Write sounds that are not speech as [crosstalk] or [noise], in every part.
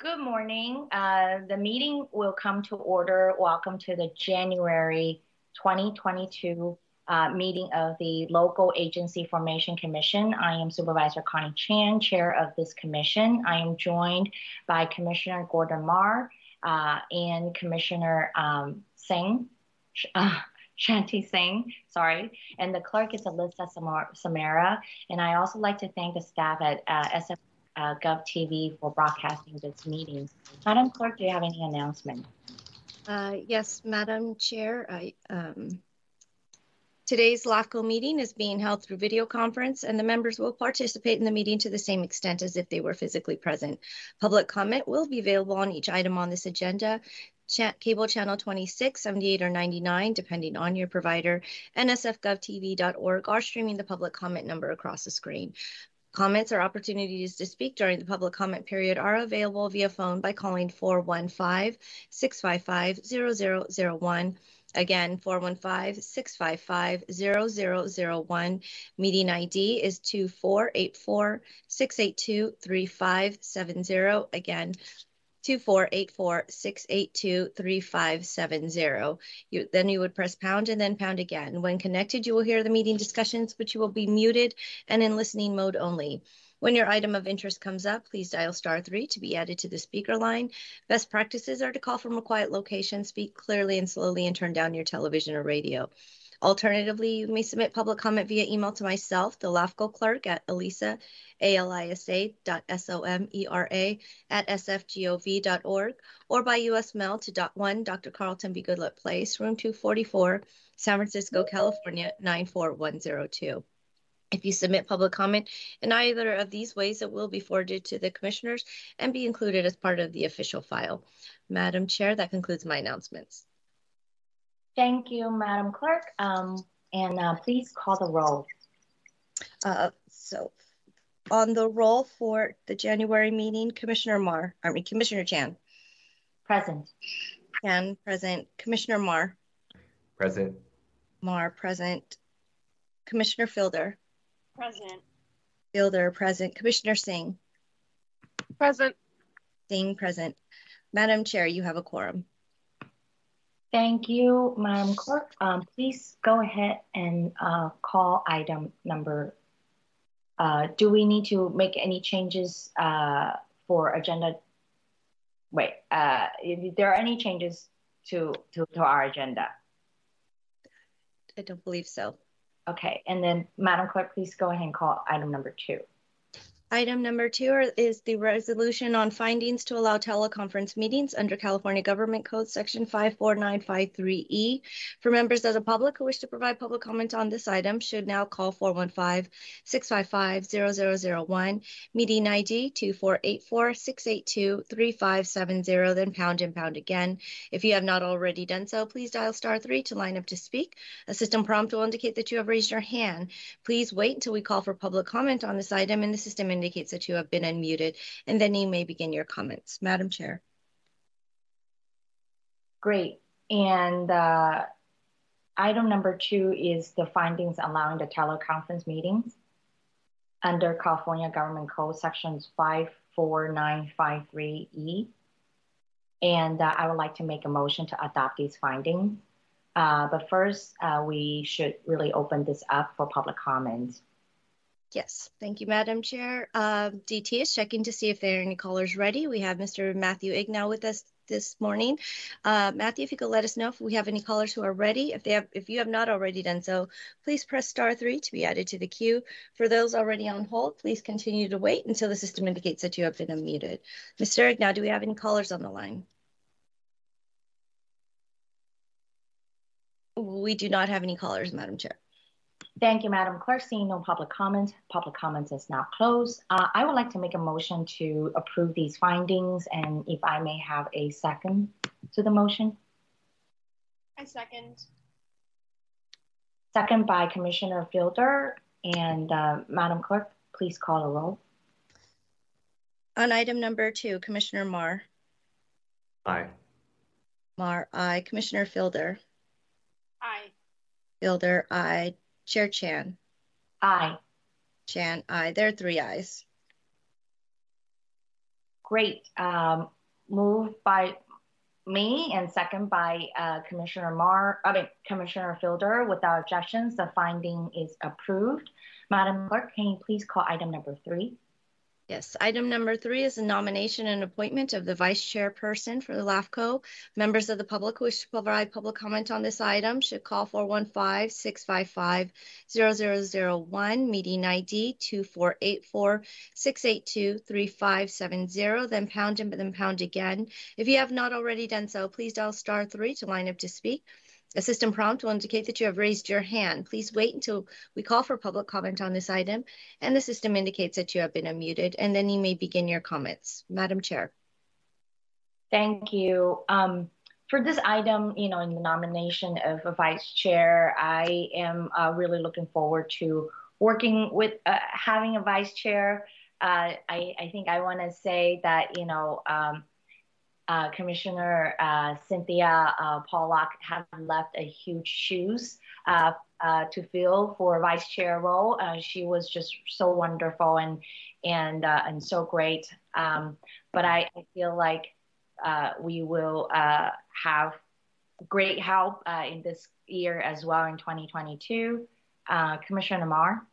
Good morning. Uh, the meeting will come to order. Welcome to the January 2022 uh, meeting of the Local Agency Formation Commission. I am Supervisor Connie Chan, Chair of this commission. I am joined by Commissioner Gordon Mar uh, and Commissioner um, Singh, uh, [laughs] Shanti Singh, sorry, and the clerk is Alisa Somera. And I also like to thank the staff at uh, SF uh, GovTV for broadcasting this meeting. Madam Clerk, do you have any announcement? Uh, yes, Madam Chair. I, um, today's LAFCO meeting is being held through video conference and the members will participate in the meeting to the same extent as if they were physically present. Public comment will be available on each item on this agenda. Ch cable channel 26, 78, or 99, depending on your provider, nsfgovtv.org, are streaming the public comment number across the screen. Comments or opportunities to speak during the public comment period are available via phone by calling 415-655-0001. Again, 415-655-0001. Meeting ID is 2484-682-3570. Again, 2484-682-3570. You, then you would press pound and then pound again. When connected, you will hear the meeting discussions, but you will be muted and in listening mode only. When your item of interest comes up, please dial star three to be added to the speaker line. Best practices are to call from a quiet location, speak clearly and slowly, and turn down your television or radio. Alternatively, you may submit public comment via email to myself, the LAFCO clerk at Alisa, A-L-I-S-A dot S-O-M-E-R-A at sfgov.org, or by U.S. mail to dot one Dr. Carlton B. Goodlett Place, room 244, San Francisco, California, 94102. If you submit public comment in either of these ways, it will be forwarded to the commissioners and be included as part of the official file. Madam Chair, that concludes my announcements. Thank you, Madam Clerk. Um, and uh, please call the roll. Uh, so on the roll for the January meeting, Commissioner Mar, I mean, Commissioner Chan. Present. Chan, present. Commissioner Mar. Present. Mar, present. Commissioner Fielder. Present. Fielder, present. Commissioner Singh. Present. Singh, present. Madam Chair, you have a quorum. Thank you, Madam Clerk. Um, please go ahead and uh, call item number. Uh, do we need to make any changes uh, for agenda? Wait, uh, if there are any changes to, to, to our agenda? I don't believe so. Okay, and then Madam Clerk, please go ahead and call item number two. Item number two is the resolution on findings to allow teleconference meetings under California Government Code Section 54953E. For members of the public who wish to provide public comment on this item should now call 415-655-0001, meeting ID 2484-682-3570, then pound and pound again. If you have not already done so, please dial star three to line up to speak. A system prompt will indicate that you have raised your hand. Please wait until we call for public comment on this item and the system indicates that you have been unmuted, and then you may begin your comments. Madam Chair. Great. And uh, item number two is the findings allowing the teleconference meetings under California Government Code sections 54953E. And uh, I would like to make a motion to adopt these findings. Uh, but first, uh, we should really open this up for public comments. Yes, thank you, Madam Chair. Uh, DT is checking to see if there are any callers ready. We have Mr. Matthew Ignow with us this morning. Uh, Matthew, if you could let us know if we have any callers who are ready. If they have, if you have not already done so, please press star three to be added to the queue. For those already on hold, please continue to wait until the system indicates that you have been unmuted. Mr. Ignow, do we have any callers on the line? We do not have any callers, Madam Chair. Thank you, Madam Clerk. Seeing no public comment, public comments is now closed. Uh, I would like to make a motion to approve these findings, and if I may have a second to the motion. I second. Second by Commissioner Fielder. And uh, Madam Clerk, please call the roll. On item number two, Commissioner Mar. Aye. Mar, aye. Commissioner Fielder. Aye. Fielder, aye. Chair Chan. Aye. Chan, aye. There are three ayes. great. Um, moved by me and second by uh, Commissioner Mar, I mean, Commissioner Fielder. Without objections, the finding is approved. Madam Clerk, can you please call item number three? Yes, item number three is a nomination and appointment of the vice chairperson for the LAFCO. Members of the public who wish to provide public comment on this item should call 415-655-0001, meeting ID 2484-682-3570, then pound and then pound again. If you have not already done so, please dial star three to line up to speak. A system prompt will indicate that you have raised your hand. Please wait until we call for public comment on this item, and the system indicates that you have been unmuted, and then you may begin your comments. Madam Chair. Thank you. Um, for this item, you know, in the nomination of a vice chair, I am uh, really looking forward to working with uh, having a vice chair. Uh, I, I, think I want to say that, you know, um, uh, Commissioner uh, Cynthia uh, Pollock have left a huge shoes uh, uh, to fill for vice chair role. Uh, she was just so wonderful and and and so great. Um, but I, I, feel like we will have great help in this year as well in 2022. Commissioner Mar.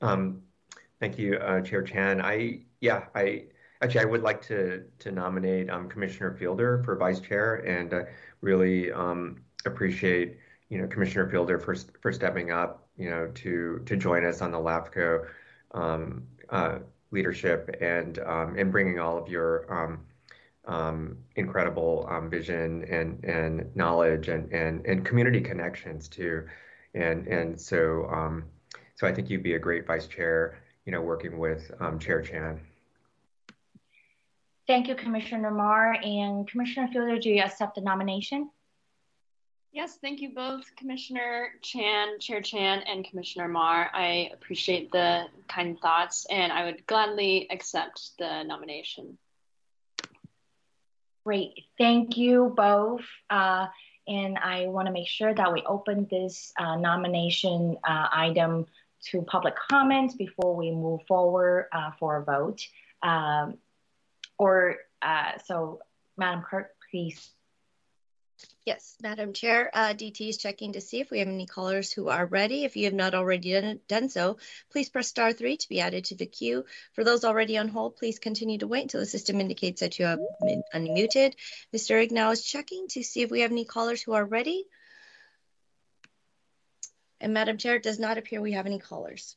Um, thank you, Chair Chan. I yeah I Actually, I would like to to nominate um, Commissioner Fielder for vice chair, and uh, really um, appreciate you know Commissioner Fielder for for stepping up, you know, to to join us on the LAFCO um, uh, leadership and um, and bringing all of your um, um, incredible vision and and knowledge and and and community connections too, and and so so I think you'd be a great vice chair, you know, working with Chair Chan. Thank you, Commissioner Mar. And Commissioner Fielder, do you accept the nomination? Yes, thank you both, Commissioner Chan, Chair Chan, and Commissioner Mar. I appreciate the kind thoughts, and I would gladly accept the nomination. Great, thank you both. Uh, and I want to make sure that we open this uh, nomination uh, item to public comments before we move forward uh, for a vote. Um, or uh, so, Madam Clerk, please. Yes, Madam Chair, uh, DT is checking to see if we have any callers who are ready. If you have not already done, done so, please press star three to be added to the queue. For those already on hold, please continue to wait until the system indicates that you have been unmuted. Mr. Ignow is checking to see if we have any callers who are ready. And Madam Chair, it does not appear we have any callers.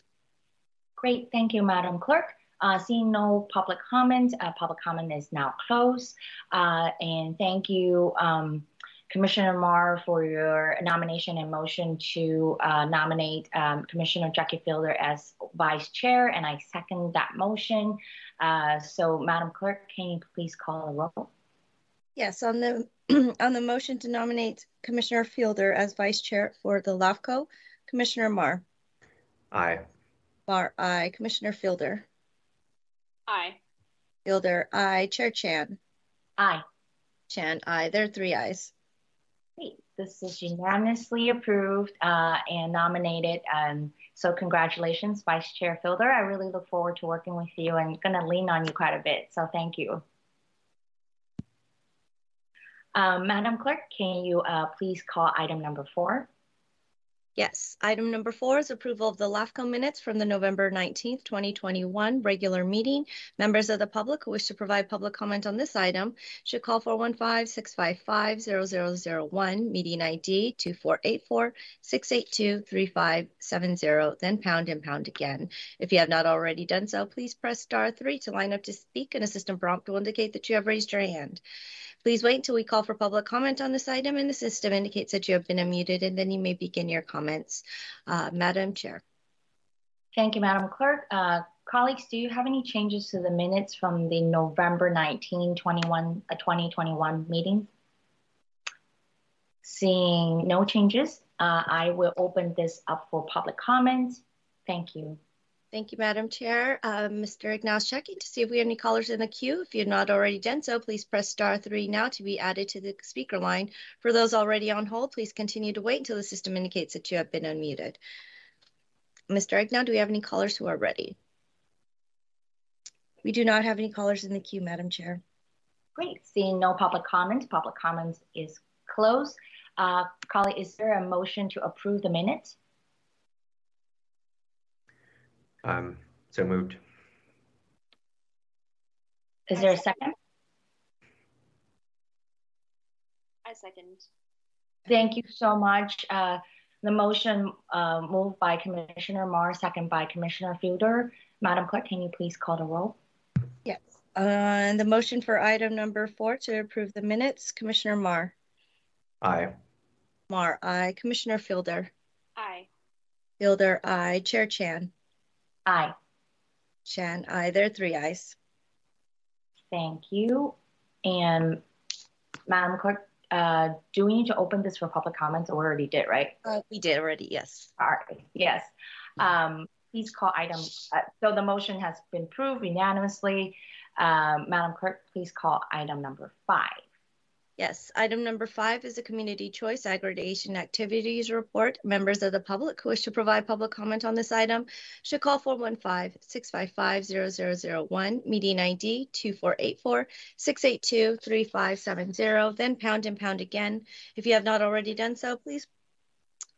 Great, thank you, Madam Clerk. Uh, seeing no public comment, uh, public comment is now closed. Uh, and thank you, um, Commissioner Mar, for your nomination and motion to uh, nominate um, Commissioner Jackie Fielder as vice chair. And I second that motion. Uh, so, Madam Clerk, can you please call a roll? Yes, on the [clears throat] on the motion to nominate Commissioner Fielder as vice chair for the LAFCO, Commissioner Mar. Aye. Mar, aye. Commissioner Fielder. Aye. Fielder, aye. Chair Chan. Aye. Chan, aye. There are three ayes. Great. This is unanimously approved uh, and nominated. Um, so congratulations, Vice Chair Fielder. I really look forward to working with you and going to lean on you quite a bit. So thank you. Um, Madam Clerk, can you uh, please call item number four? Yes. Item number four is approval of the LAFCO minutes from the November 19th, 2021 regular meeting. Members of the public who wish to provide public comment on this item should call 415-655-0001, meeting ID 2484-682-3570, then pound and pound again. If you have not already done so, please press star three to line up to speak. An assistant prompt will indicate that you have raised your hand. Please wait until we call for public comment on this item and the system indicates that you have been unmuted and then you may begin your comments. Uh, Madam Chair. Thank you, Madam Clerk. Uh, colleagues, do you have any changes to the minutes from the November 19, 21, uh, 2021 meeting? Seeing no changes, uh, I will open this up for public comment. Thank you. Thank you, Madam Chair. Uh, Mr. Ignace checking to see if we have any callers in the queue. If you've not already done so, please press star three now to be added to the speaker line. For those already on hold, please continue to wait until the system indicates that you have been unmuted. Mr. Ignace, do we have any callers who are ready? We do not have any callers in the queue, Madam Chair. Great. Seeing no public comments, public comments is closed. Uh, is there a motion to approve the minutes? Um, so moved. Is there a second? I second. Thank you so much. Uh, the motion uh, moved by Commissioner Mar, second by Commissioner Fielder. Madam Clerk, can you please call the roll? Yes. Uh, and the motion for item number four to approve the minutes, Commissioner Mar. Aye. Mar, aye. Commissioner Fielder. Aye. Fielder, aye. Chair Chan. Aye. Chan, aye. There are three ayes. Thank you. And Madam Clerk, uh, do we need to open this for public comments? Or already did, right? Uh, we did already, yes. All right. Yes. Um, please call item. Uh, so the motion has been approved unanimously. Um, Madam Clerk, please call item number five. Yes, item number five is a community choice aggregation activities report. Members of the public who wish to provide public comment on this item should call 415-655-0001, meeting ID 2484-682-3570, then pound and pound again. If you have not already done so, please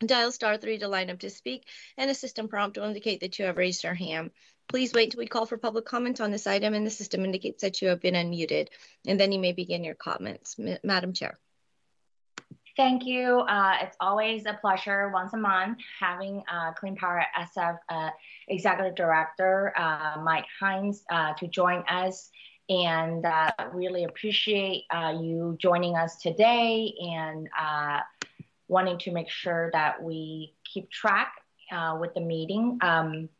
dial star three to line up to speak, and a system prompt will indicate that you have raised your hand. Please wait until we call for public comment on this item and the system indicates that you have been unmuted. And then you may begin your comments. M Madam Chair. Thank you. Uh, it's always a pleasure once a month having uh, Clean Power SF uh, Executive Director uh, Mike Himes uh, to join us and uh, really appreciate you joining us today and wanting to make sure that we keep track with the meeting. Um,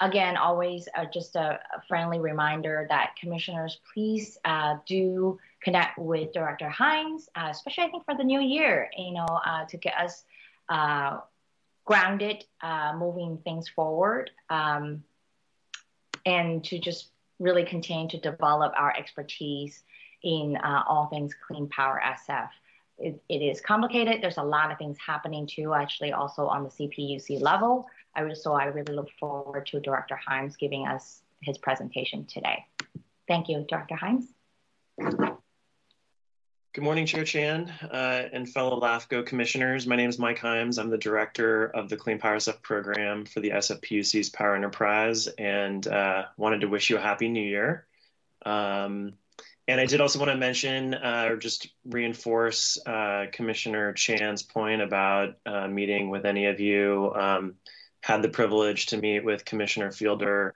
again, always uh, just a, a, friendly reminder that commissioners, please uh, do connect with Director Himes, uh, especially I think for the new year, you know, uh, to get us uh, grounded, uh, moving things forward, um, and to just really continue to develop our expertise in all things clean power SF. It, it is complicated. There's a lot of things happening too, actually, also on the CPUC level. I so I really look forward to Director Himes giving us his presentation today. Thank you, Director Himes. Good morning, Chair Chan uh, and fellow LAFCO commissioners. My name is Mike Himes. I'm the director of the Clean Power SF program for the SFPUC's Power Enterprise and uh, wanted to wish you a happy new year. Um, and I did also want to mention uh, or just reinforce uh, Commissioner Chan's point about uh, meeting with any of you. Um, had the privilege to meet with Commissioner Fielder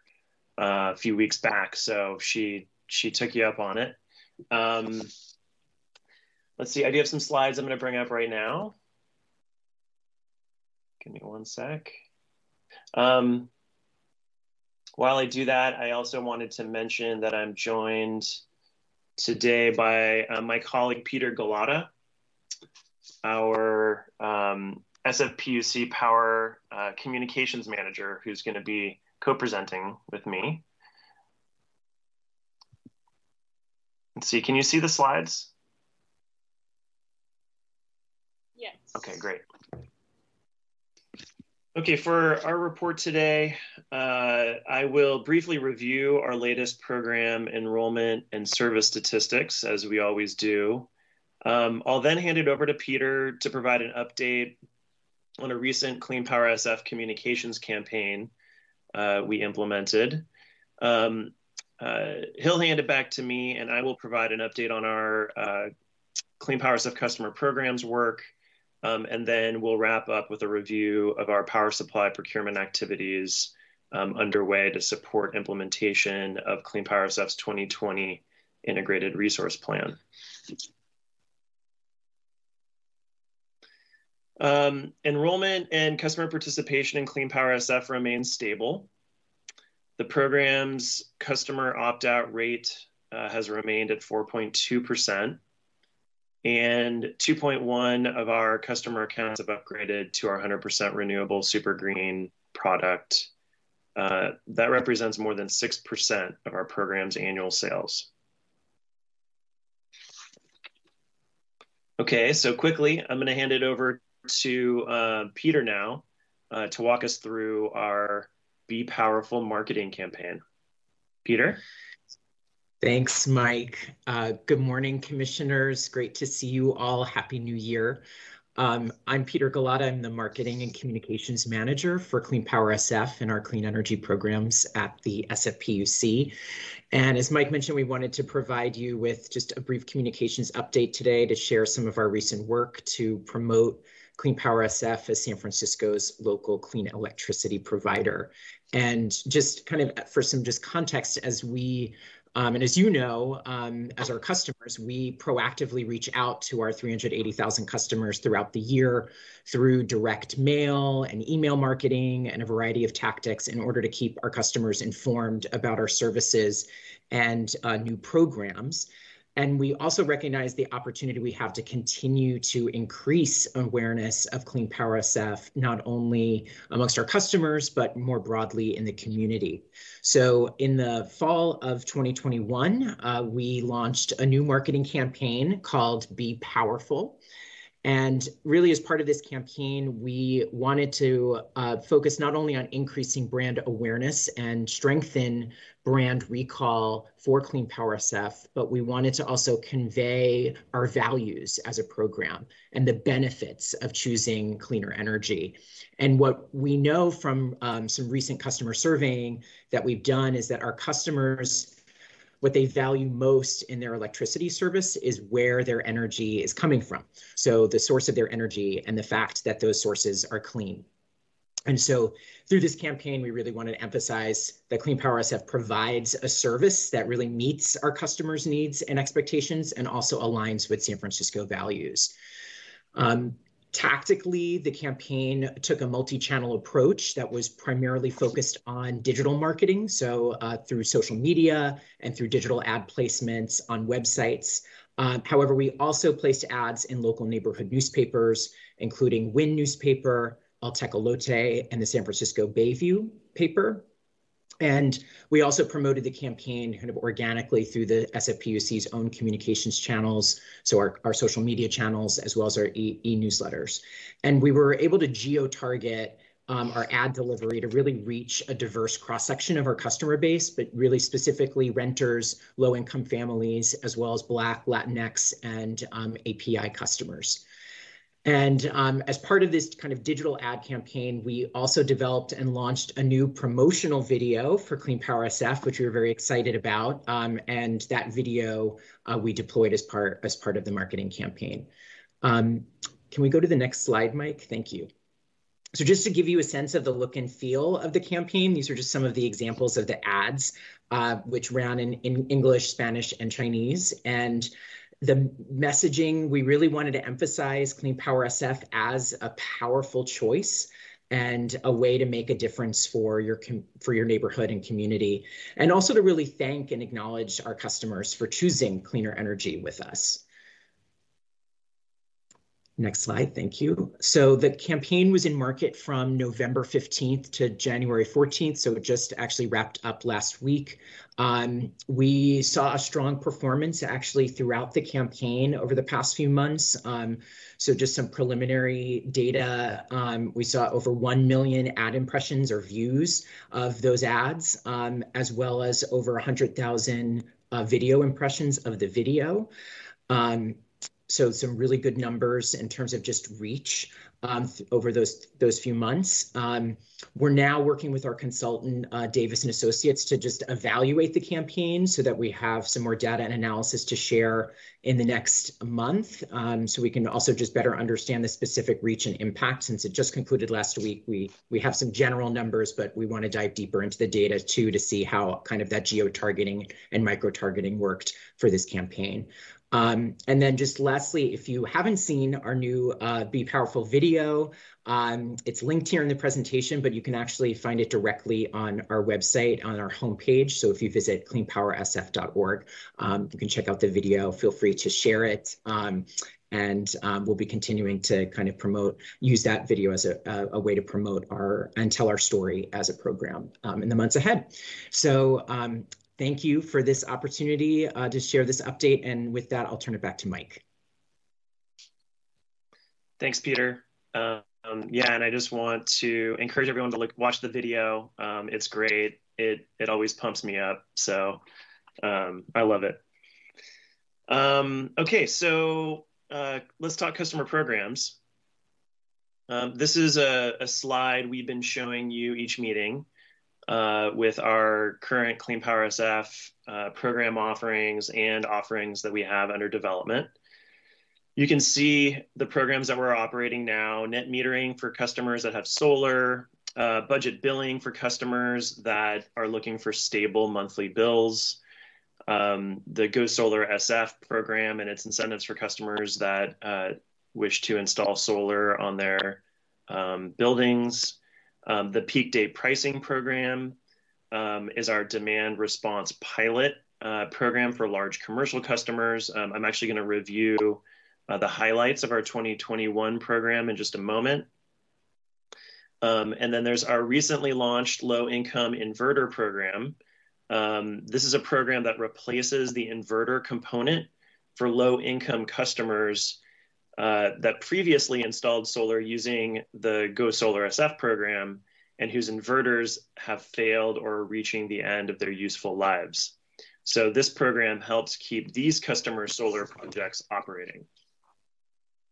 uh, a few weeks back, so she she took you up on it. Um, let's see, I do have some slides I'm going to bring up right now. Give me one sec. Um, while I do that, I also wanted to mention that I'm joined today by uh, my colleague Peter Gallotta, our um, SFPUC Power uh, Communications Manager who's going to be co-presenting with me. Let's see, can you see the slides? Yes. Okay, great. Okay, for our report today, uh, I will briefly review our latest program enrollment and service statistics, as we always do. Um, I'll then hand it over to Peter to provide an update on a recent Clean Power SF communications campaign uh, we implemented. Um, uh, he'll hand it back to me, and I will provide an update on our uh, Clean Power SF customer programs work, um, and then we'll wrap up with a review of our power supply procurement activities um, underway to support implementation of Clean Power SF's 2020 Integrated Resource Plan. Um, enrollment and customer participation in Clean Power SF remains stable. The program's customer opt-out rate uh, has remained at 4.2%, and 2.1 of our customer accounts have upgraded to our 100% renewable super green product. Uh, that represents more than 6% of our program's annual sales. Okay, so quickly, I'm going to hand it over to uh, Peter now uh, to walk us through our Be Powerful marketing campaign. Peter? Thanks, Mike. Uh, good morning, commissioners. Great to see you all. Happy New Year. Um, I'm Peter Gallotta. I'm the Marketing and Communications Manager for Clean Power SF and our clean energy programs at the SFPUC. And as Mike mentioned, we wanted to provide you with just a brief communications update today to share some of our recent work to promote Clean Power SF as San Francisco's local clean electricity provider. And just kind of for some just context, as we um, and as you know, um, as our customers, we proactively reach out to our 380,000 customers throughout the year through direct mail and email marketing and a variety of tactics in order to keep our customers informed about our services and uh, new programs. And we also recognize the opportunity we have to continue to increase awareness of Clean Power SF, not only amongst our customers, but more broadly in the community. So in the fall of 2021, uh, we launched a new marketing campaign called Be Powerful. And really, as part of this campaign, we wanted to uh, focus not only on increasing brand awareness and strengthen brand recall for Clean Power SF, but we wanted to also convey our values as a program and the benefits of choosing cleaner energy. And what we know from um, some recent customer surveying that we've done is that our customers what they value most in their electricity service is where their energy is coming from. So the source of their energy and the fact that those sources are clean. And so through this campaign, we really wanted to emphasize that Clean Power SF provides a service that really meets our customers' needs and expectations and also aligns with San Francisco values. Um, Tactically, the campaign took a multi-channel approach that was primarily focused on digital marketing, so uh, through social media and through digital ad placements on websites. Um, however, we also placed ads in local neighborhood newspapers, including Win newspaper, El Tecolote, and the San Francisco Bayview paper. And we also promoted the campaign kind of organically through the SFPUC's own communications channels, so our, our social media channels, as well as our e, e newsletters. And we were able to geo target um, our ad delivery to really reach a diverse cross section of our customer base, but really specifically renters, low income families, as well as Black, Latinx, and um, API customers. And um, as part of this kind of digital ad campaign, we also developed and launched a new promotional video for Clean Power SF, which we were very excited about. Um, and that video uh, we deployed as part as part of the marketing campaign. Um, can we go to the next slide, Mike? Thank you. So just to give you a sense of the look and feel of the campaign, these are just some of the examples of the ads, uh, which ran in, in English, Spanish, and Chinese. And the messaging, we really wanted to emphasize Clean Power SF as a powerful choice and a way to make a difference for your for your neighborhood and community. And also to really thank and acknowledge our customers for choosing cleaner energy with us Next slide, thank you. So the campaign was in market from November 15th to January 14th, so it just actually wrapped up last week. Um, we saw a strong performance actually throughout the campaign over the past few months. Um, so just some preliminary data, um, we saw over 1 million ad impressions or views of those ads, um, as well as over 100,000 uh, video impressions of the video. Um, so some really good numbers in terms of just reach um, over those those few months. Um, we're now working with our consultant uh, Davis and Associates to just evaluate the campaign so that we have some more data and analysis to share in the next month, um, so we can also just better understand the specific reach and impact. Since it just concluded last week, we we have some general numbers, but we want to dive deeper into the data too to see how kind of that geo targeting and micro targeting worked for this campaign. Um, and then just lastly, if you haven't seen our new uh, Be Powerful video, um, it's linked here in the presentation, but you can actually find it directly on our website on our homepage. So if you visit cleanpowersf.org, um, you can check out the video. Feel free to share it. Um, and um, we'll be continuing to kind of promote, use that video as a, a, a way to promote our and tell our story as a program um, in the months ahead. So thank you for this opportunity uh, to share this update. And with that, I'll turn it back to Mike. Thanks, Peter. Um, yeah, and I just want to encourage everyone to look, watch the video. Um, it's great. it it always pumps me up. So um, I love it. Um, okay, so uh, let's talk customer programs. Um, this is a, a, slide we've been showing you each meeting uh, with our current Clean Power SF uh, program offerings and offerings that we have under development. You can see the programs that we're operating now, net metering for customers that have solar, uh, budget billing for customers that are looking for stable monthly bills, um, the Go Solar SF program and its incentives for customers that uh, wish to install solar on their um, buildings. Um, the peak day pricing program um, is our demand response pilot uh, program for large commercial customers. Um, I'm actually going to review uh, the highlights of our 2021 program in just a moment. Um, and then there's our recently launched low income inverter program. Um, this is a program that replaces the inverter component for low income customers uh, that previously installed solar using the Go Solar SF program and whose inverters have failed or are reaching the end of their useful lives. So this program helps keep these customer solar projects operating.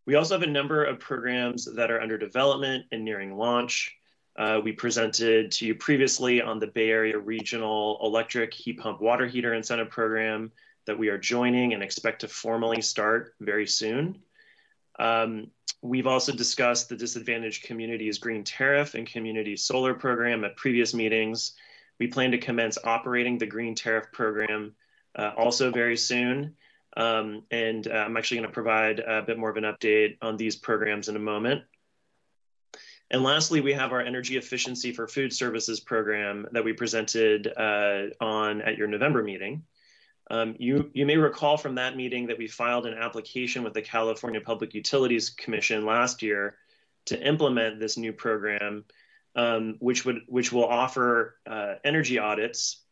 We also have a number of programs that are under development and nearing launch. Uh, we presented to you previously on the Bay Area Regional Electric Heat Pump Water Heater Incentive Program that we are joining and expect to formally start very soon. Um, we've also discussed the Disadvantaged Communities Green Tariff and Community Solar Program at previous meetings. We plan to commence operating the Green Tariff Program uh, also very soon. Um, and uh, I'm actually going to provide a bit more of an update on these programs in a moment. And lastly, we have our energy efficiency for food services program that we presented uh, on at your November meeting. Um, you, you may recall from that meeting that we filed an application with the California Public Utilities Commission last year to implement this new program, um, which would which will offer uh, energy audits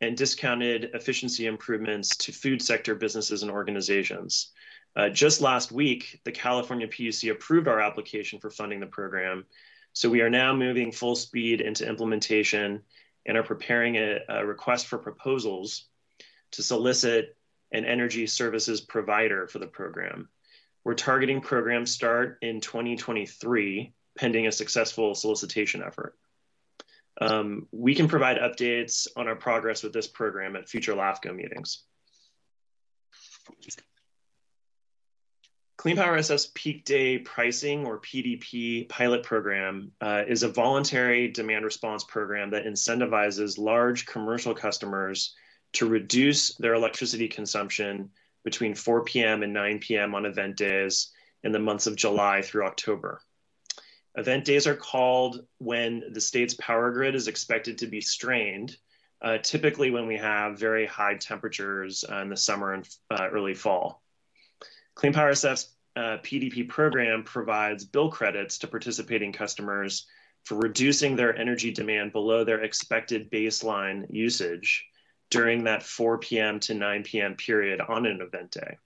and discounted efficiency improvements to food sector businesses and organizations. Uh, just last week, the California PUC approved our application for funding the program. So we are now moving full speed into implementation and are preparing a, a request for proposals to solicit an energy services provider for the program. We're targeting program start in 2023, pending a successful solicitation effort. Um, we can provide updates on our progress with this program at future LAFCO meetings. Clean Power SF's peak day pricing or PDP pilot program uh, is a voluntary demand response program that incentivizes large commercial customers to reduce their electricity consumption between 4 p.m. and 9 p.m. on event days in the months of July through October. Event days are called when the state's power grid is expected to be strained, uh, typically when we have very high temperatures uh, in the summer and uh, early fall. Clean Power SF's uh, PDP program provides bill credits to participating customers for reducing their energy demand below their expected baseline usage during that 4 p.m. to 9 p.m. period on an event day.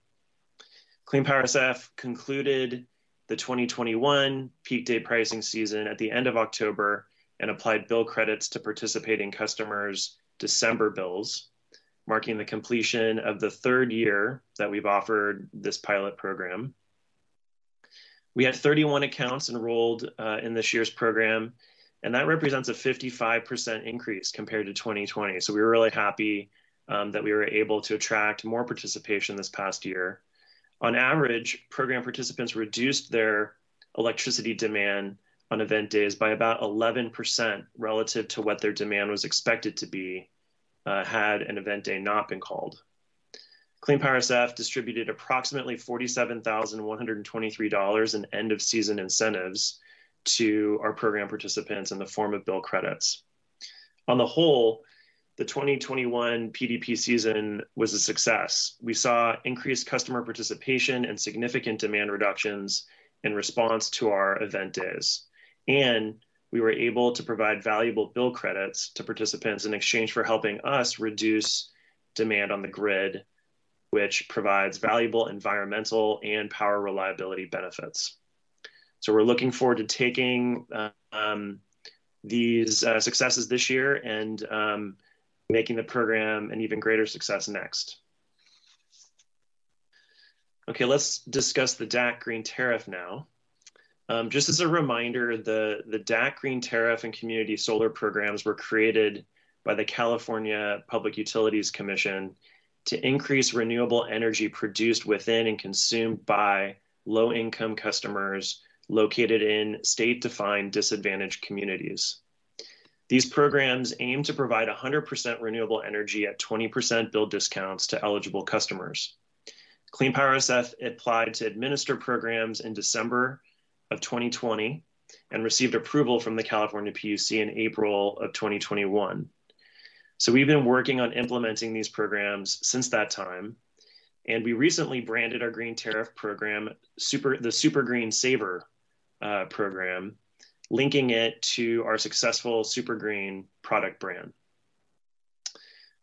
Clean Power SF concluded the 2021 peak day pricing season at the end of October and applied bill credits to participating customers' December bills, marking the completion of the third year that we've offered this pilot program. We had 31 accounts enrolled uh, in this year's program, and that represents a 55% increase compared to 2020. So we were really happy um, that we were able to attract more participation this past year on average, program participants reduced their electricity demand on event days by about 11% relative to what their demand was expected to be uh, had an event day not been called. Clean Power SF distributed approximately $47,123 in end of season incentives to our program participants in the form of bill credits. On the whole, the 2021 PDP season was a success. We saw increased customer participation and significant demand reductions in response to our event days. And we were able to provide valuable bill credits to participants in exchange for helping us reduce demand on the grid, which provides valuable environmental and power reliability benefits. So we're looking forward to taking um, these uh, successes this year and um, making the program an even greater success next. Okay, let's discuss the DAC green tariff now. Um, just as a reminder, the, the DAC green tariff and community solar programs were created by the California Public Utilities Commission to increase renewable energy produced within and consumed by low income customers located in state defined disadvantaged communities. These programs aim to provide 100% renewable energy at 20% bill discounts to eligible customers. Clean Power SF applied to administer programs in December of 2020 and received approval from the California PUC in April of 2021. So we've been working on implementing these programs since that time. And we recently branded our green tariff program super the Super Green Saver uh, program, linking it to our successful Super Green product brand.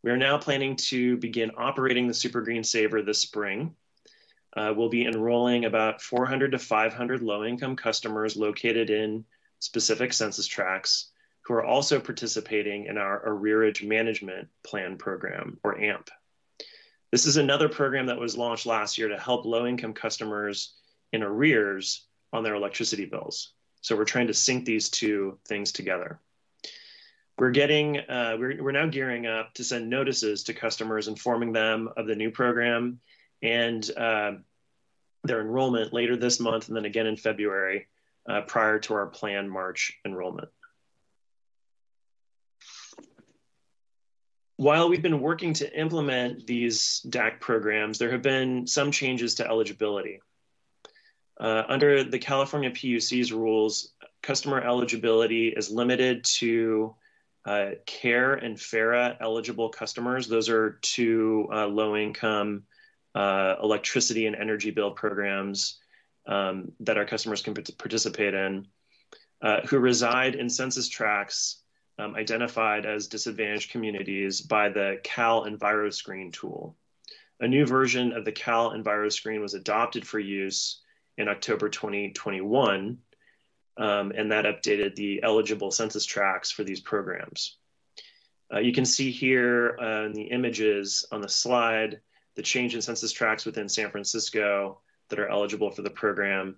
We are now planning to begin operating the Super Green Saver this spring. Uh, we'll be enrolling about 400 to 500 low income customers located in specific census tracts who are also participating in our Arrearage Management Plan program, or AMP. This is another program that was launched last year to help low income customers in arrears on their electricity bills. So we're trying to sync these two things together. We're getting, uh, we're, we're now gearing up to send notices to customers informing them of the new program and uh, their enrollment later this month and then again in February uh, prior to our planned March enrollment. While we've been working to implement these DAC programs, there have been some changes to eligibility. Uh, under the California PUC's rules, customer eligibility is limited to uh, CARE and FERA eligible customers. Those are two uh, low income uh, electricity and energy bill programs um, that our customers can participate in, uh, who reside in census tracts um, identified as disadvantaged communities by the Cal EnviroScreen tool. A new version of the Cal EnviroScreen was adopted for use in October 2021, um, and that updated the eligible census tracts for these programs. Uh, you can see here uh, in the images on the slide the change in census tracts within San Francisco that are eligible for the program.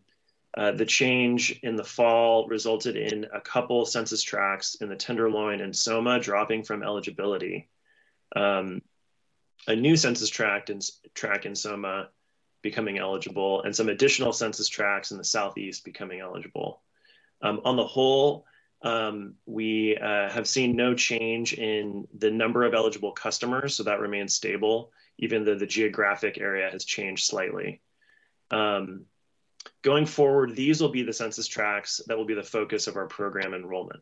Uh, the change in the fall resulted in a couple census tracts in the Tenderloin and Soma dropping from eligibility. Um, a new census tract in, track in Soma becoming eligible, and some additional census tracts in the southeast becoming eligible. Um, on the whole, um, we uh, have seen no change in the number of eligible customers, so that remains stable, even though the geographic area has changed slightly. Um, going forward, these will be the census tracts that will be the focus of our program enrollment.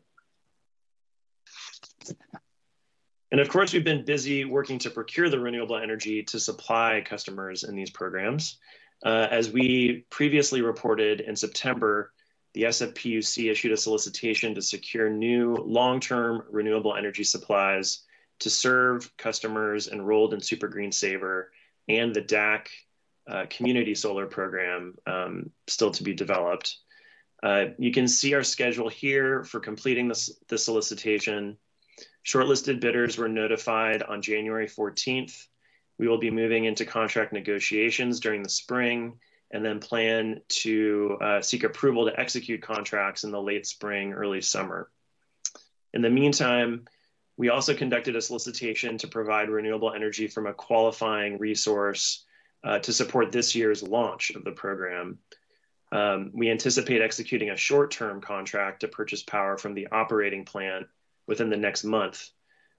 And of course, we've been busy working to procure the renewable energy to supply customers in these programs. Uh, as we previously reported in September, the SFPUC issued a solicitation to secure new long-term renewable energy supplies to serve customers enrolled in Super Green Saver and the DAC uh, community solar program um, still to be developed. Uh, you can see our schedule here for completing this, the solicitation. Shortlisted bidders were notified on January 14th. We will be moving into contract negotiations during the spring and then plan to uh, seek approval to execute contracts in the late spring, early summer. In the meantime, we also conducted a solicitation to provide renewable energy from a qualifying resource uh, to support this year's launch of the program. Um, we anticipate executing a short-term contract to purchase power from the operating plant within the next month.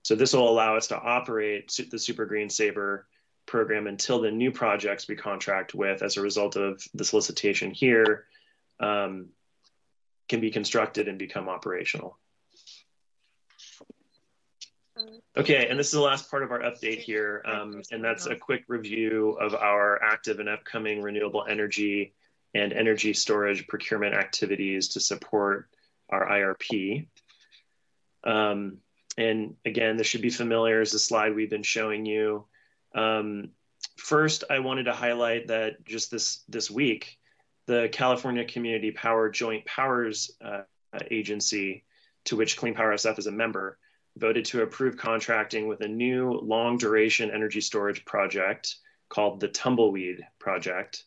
So this will allow us to operate the Super Green Saver program until the new projects we contract with as a result of the solicitation here um, can be constructed and become operational. Okay, and this is the last part of our update here, um, and that's a quick review of our active and upcoming renewable energy and energy storage procurement activities to support our IRP. Um, and again, this should be familiar as the slide we've been showing you. Um, first, I wanted to highlight that just this, this week, the California Community Power Joint Powers uh, Agency to which Clean Power SF is a member, voted to approve contracting with a new long duration energy storage project called the Tumbleweed Project.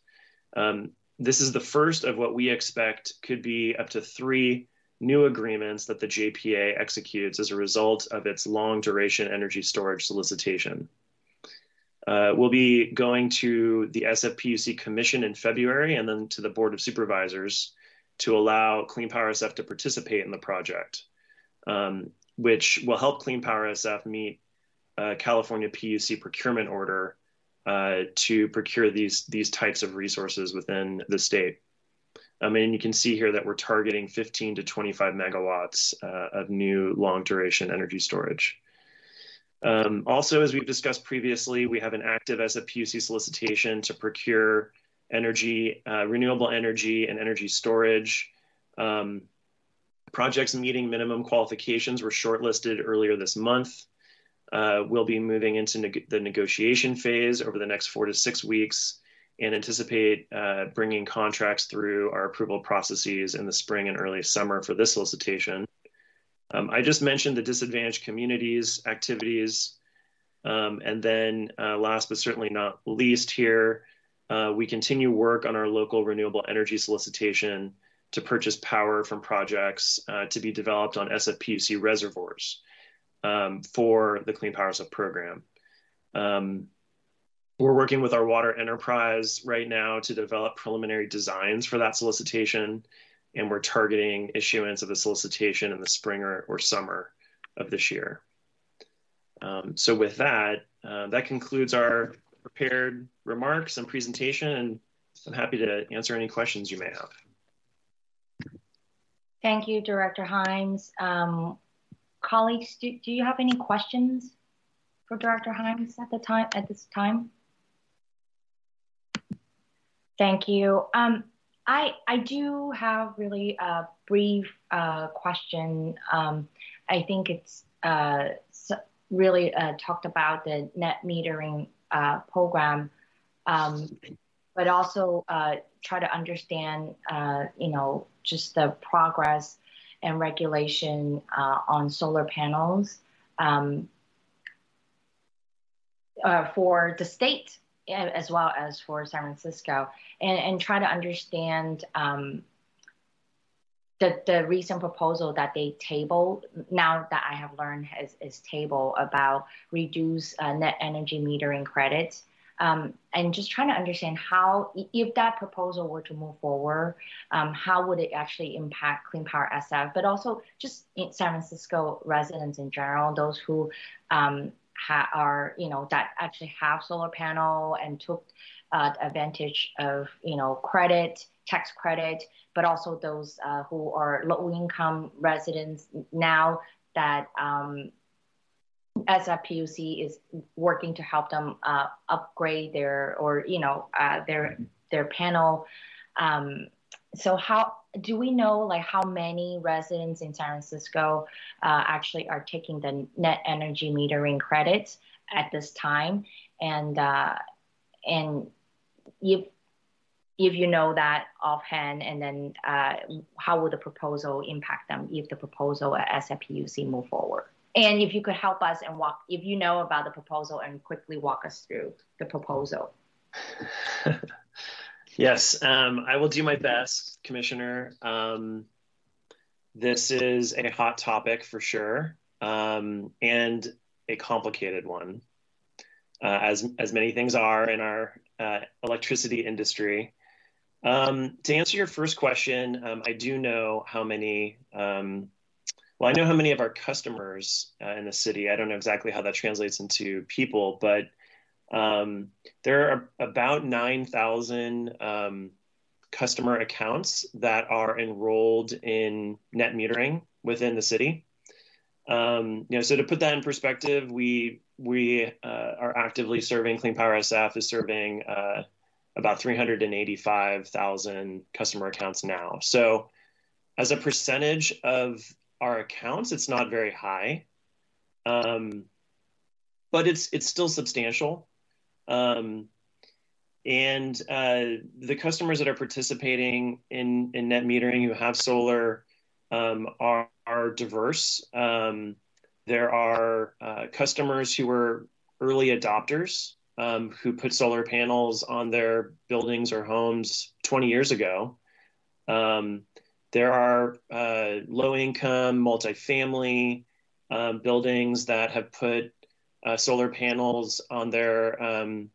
Um, this is the first of what we expect could be up to three new agreements that the JPA executes as a result of its long duration energy storage solicitation. Uh, we'll be going to the SFPUC Commission in February and then to the Board of Supervisors to allow Clean Power SF to participate in the project, um, which will help Clean Power SF meet uh, California PUC procurement order uh, to procure these, these types of resources within the state. Um, and you can see here that we're targeting 15 to 25 megawatts uh, of new long duration energy storage. Um, also, as we've discussed previously, we have an active SFPUC solicitation to procure energy, uh, renewable energy and energy storage. Um, projects meeting minimum qualifications were shortlisted earlier this month. Uh, we'll be moving into neg the negotiation phase over the next four to six weeks and anticipate uh, bringing contracts through our approval processes in the spring and early summer for this solicitation. Um, I just mentioned the disadvantaged communities activities. Um, and then uh, last but certainly not least here, uh, we continue work on our local renewable energy solicitation to purchase power from projects uh, to be developed on SFPUC reservoirs um, for the Clean Power SF program. Um, we're working with our water enterprise right now to develop preliminary designs for that solicitation, and we're targeting issuance of the solicitation in the spring or, or summer of this year. Um, so with that, uh, that concludes our prepared remarks and presentation, and I'm happy to answer any questions you may have. Thank you, Director Himes. Um, colleagues, do, do you have any questions for Director Himes at the time at this time? Thank you. Um, I I do have really a brief uh, question. Um, I think it's uh, really uh, talked about the net metering uh, program, um, but also uh, try to understand, uh, you know, just the progress and regulation on solar panels um, for the state as well as for San Francisco, and, and try to understand um, the, the recent proposal that they table now that I have learned is, is table about reduce uh, net energy metering credits. Um, and just trying to understand how, if that proposal were to move forward, um, how would it actually impact Clean Power SF, but also just San Francisco residents in general, those who um, are, you know, that actually have solar panel and took uh, advantage of, you know, credit, tax credit, but also those uh, who are low income residents now that um, SFPUC is working to help them uh, upgrade their or you know uh, their their panel. Um, so how do we know like how many residents in San Francisco uh, actually are taking the net energy metering credits at this time, and uh, and if if you know that offhand, and then uh, how will the proposal impact them if the proposal at SFPUC move forward? And if you could help us and walk, if you know about the proposal and quickly walk us through the proposal. [laughs] yes, um, I will do my best, Commissioner. Um, this is a hot topic for sure, um, and a complicated one, uh, as as many things are in our uh, electricity industry. Um, to answer your first question, um, I do know how many um, well, I know how many of our customers uh, in the city. I don't know exactly how that translates into people, but um, there are about 9,000 um, customer accounts that are enrolled in net metering within the city. Um, you know, so to put that in perspective, we we uh, are actively serving Clean Power SF is serving uh, about 385,000 customer accounts now. So, as a percentage of our accounts, it's not very high, um, but it's it's still substantial. Um, and uh, the customers that are participating in, in net metering who have solar um, are, are diverse. Um, there are uh, customers who were early adopters um, who put solar panels on their buildings or homes 20 years ago. Um, there are uh, low income, multifamily um, buildings that have put uh, solar panels on their um,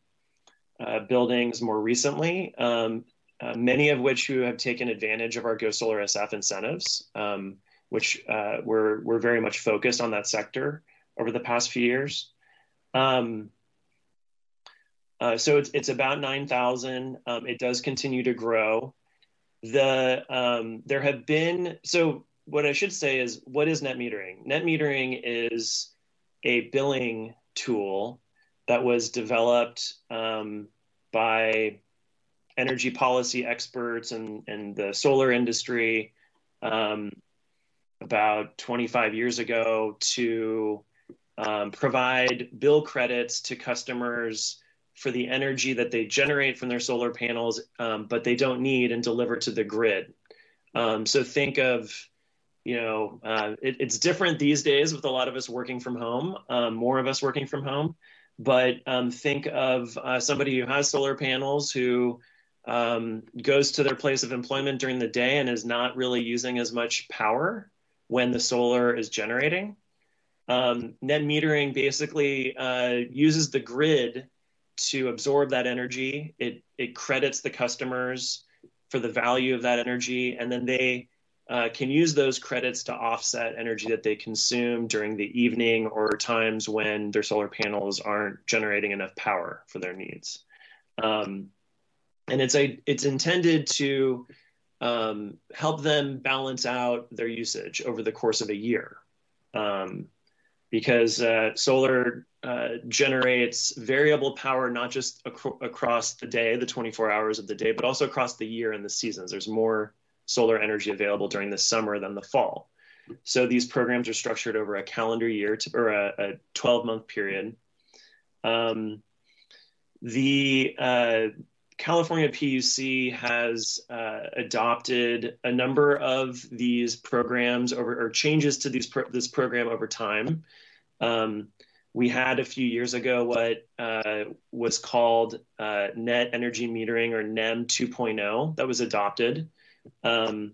uh, buildings more recently, um, uh, many of which who have taken advantage of our Go Solar SF incentives, um, which uh, we're, we're very much focused on that sector over the past few years. Um, uh, so it's, it's about 9,000. Um, it does continue to grow. The um, there have been so what I should say is what is net metering? Net metering is a billing tool that was developed um, by energy policy experts and, and the solar industry um, about 25 years ago to um, provide bill credits to customers for the energy that they generate from their solar panels, um, but they don't need and deliver to the grid. Um, so think of, you know, uh, it, it's different these days with a lot of us working from home, um, more of us working from home. But um, think of uh, somebody who has solar panels who um, goes to their place of employment during the day and is not really using as much power when the solar is generating. Um, net metering basically uh, uses the grid to absorb that energy. It, it credits the customers for the value of that energy, and then they uh, can use those credits to offset energy that they consume during the evening or times when their solar panels aren't generating enough power for their needs. Um, and it's a it's intended to um, help them balance out their usage over the course of a year. Um, because uh, solar uh, generates variable power not just ac- across the day, the 24 hours of the day, but also across the year and the seasons. There's more solar energy available during the summer than the fall. So these programs are structured over a calendar year to, or a, a 12 month period. Um, the uh, California PUC has uh, adopted a number of these programs over or changes to these pro- this program over time. Um, we had a few years ago what uh, was called uh, Net Energy Metering or NEM 2.0 that was adopted. Um,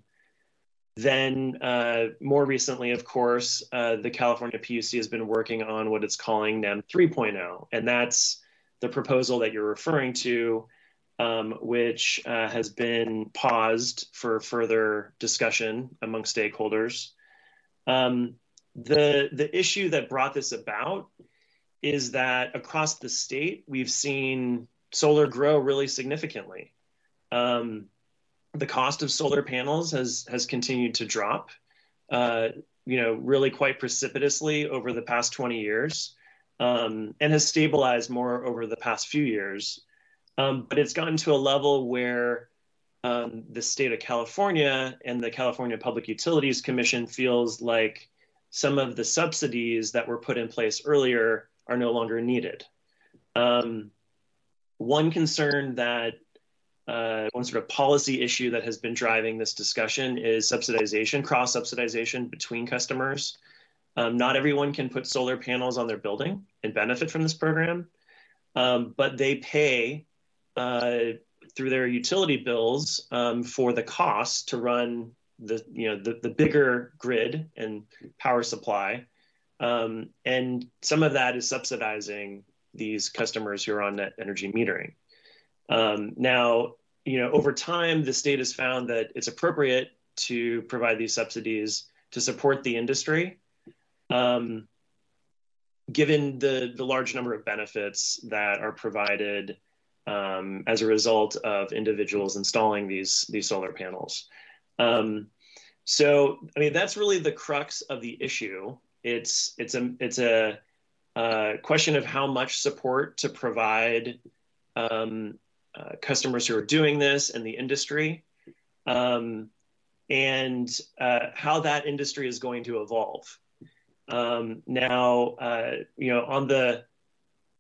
then, uh, more recently, of course, uh, the California PUC has been working on what it's calling NEM 3.0, and that's the proposal that you're referring to um, which uh, has been paused for further discussion among stakeholders. Um, the, the issue that brought this about is that across the state, we've seen solar grow really significantly. Um, the cost of solar panels has, has continued to drop, uh, you know, really quite precipitously over the past 20 years um, and has stabilized more over the past few years. Um, but it's gotten to a level where um, the state of California and the California Public Utilities Commission feels like some of the subsidies that were put in place earlier are no longer needed. Um, one concern that uh, one sort of policy issue that has been driving this discussion is subsidization, cross subsidization between customers. Um, not everyone can put solar panels on their building and benefit from this program, um, but they pay uh, through their utility bills um, for the cost to run the you know the, the bigger grid and power supply um, and some of that is subsidizing these customers who are on net energy metering um, now you know over time the state has found that it's appropriate to provide these subsidies to support the industry um, given the the large number of benefits that are provided um, as a result of individuals installing these these solar panels. Um, so, I mean, that's really the crux of the issue. It's it's a it's a, a question of how much support to provide um, uh, customers who are doing this and the industry, um, and uh, how that industry is going to evolve. Um, now, uh, you know, on the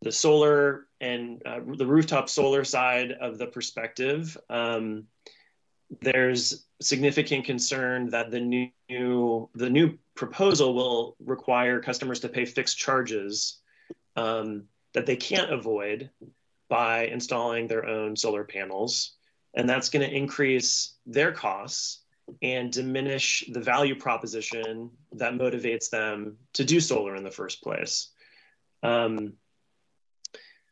the solar and uh, the rooftop solar side of the perspective, um, there's significant concern that the new the new proposal will require customers to pay fixed charges um, that they can't avoid by installing their own solar panels, and that's going to increase their costs and diminish the value proposition that motivates them to do solar in the first place. Um,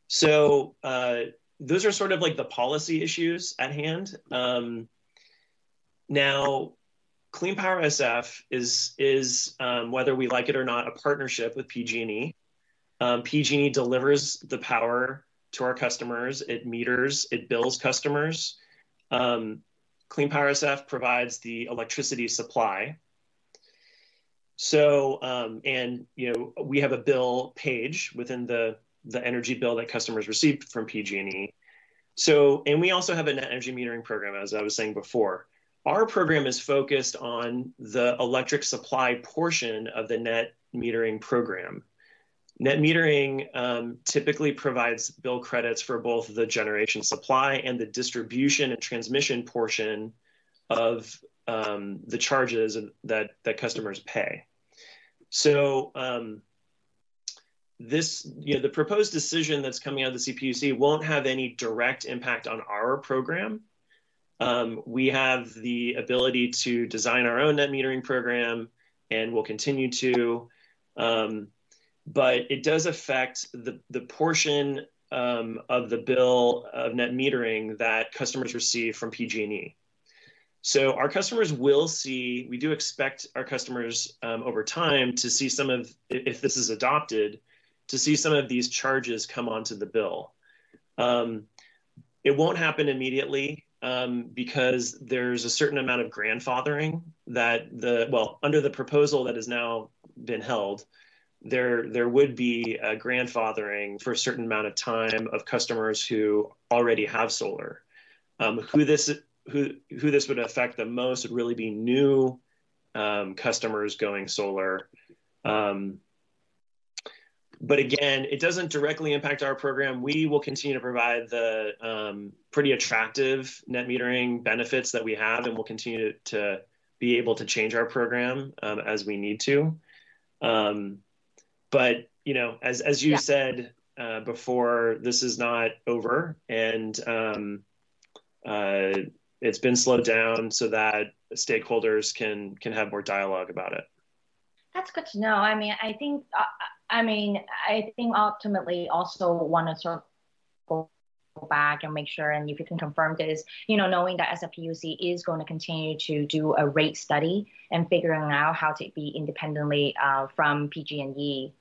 so uh, those are sort of like the policy issues at hand. Um, now, Clean Power SF is is um, whether we like it or not a partnership with PG&E. Um, PG&E delivers the power to our customers. It meters, it bills customers. Um, Clean Power SF provides the electricity supply. So, um, and you know, we have a bill page within the the energy bill that customers receive from PG&E. So, and we also have a net energy metering program, as I was saying before. Our program is focused on the electric supply portion of the net metering program. Net metering um, typically provides bill credits for both the generation supply and the distribution and transmission portion of um, the charges that, that customers pay. So um, this, you know, the proposed decision that's coming out of the CPUC won't have any direct impact on our program. Um, we have the ability to design our own net metering program and we'll continue to. Um, but it does affect the, the portion um, of the bill of net metering that customers receive from PG&E. So our customers will see, we do expect our customers um, over time to see some of, if this is adopted, to see some of these charges come onto the bill. Um, it won't happen immediately um, because there's a certain amount of grandfathering that the, well, under the proposal that has now been held, there there would be a grandfathering for a certain amount of time of customers who already have solar. Um, who this who who this would affect the most would really be new um, customers going solar. Um, but again, it doesn't directly impact our program. We will continue to provide the um, pretty attractive net metering benefits that we have, and we'll continue to, to be able to change our program um, as we need to. Um, but you know, as as you yeah. said uh, before, this is not over, and um, uh, it's been slowed down so that stakeholders can can have more dialogue about it. That's good to know. I mean, I think, uh, I mean, I think ultimately also want to sort of go back and make sure, and if you can confirm this, you know, knowing that SFPUC is going to continue to do a rate study and figuring out how to be independently uh, from PG&E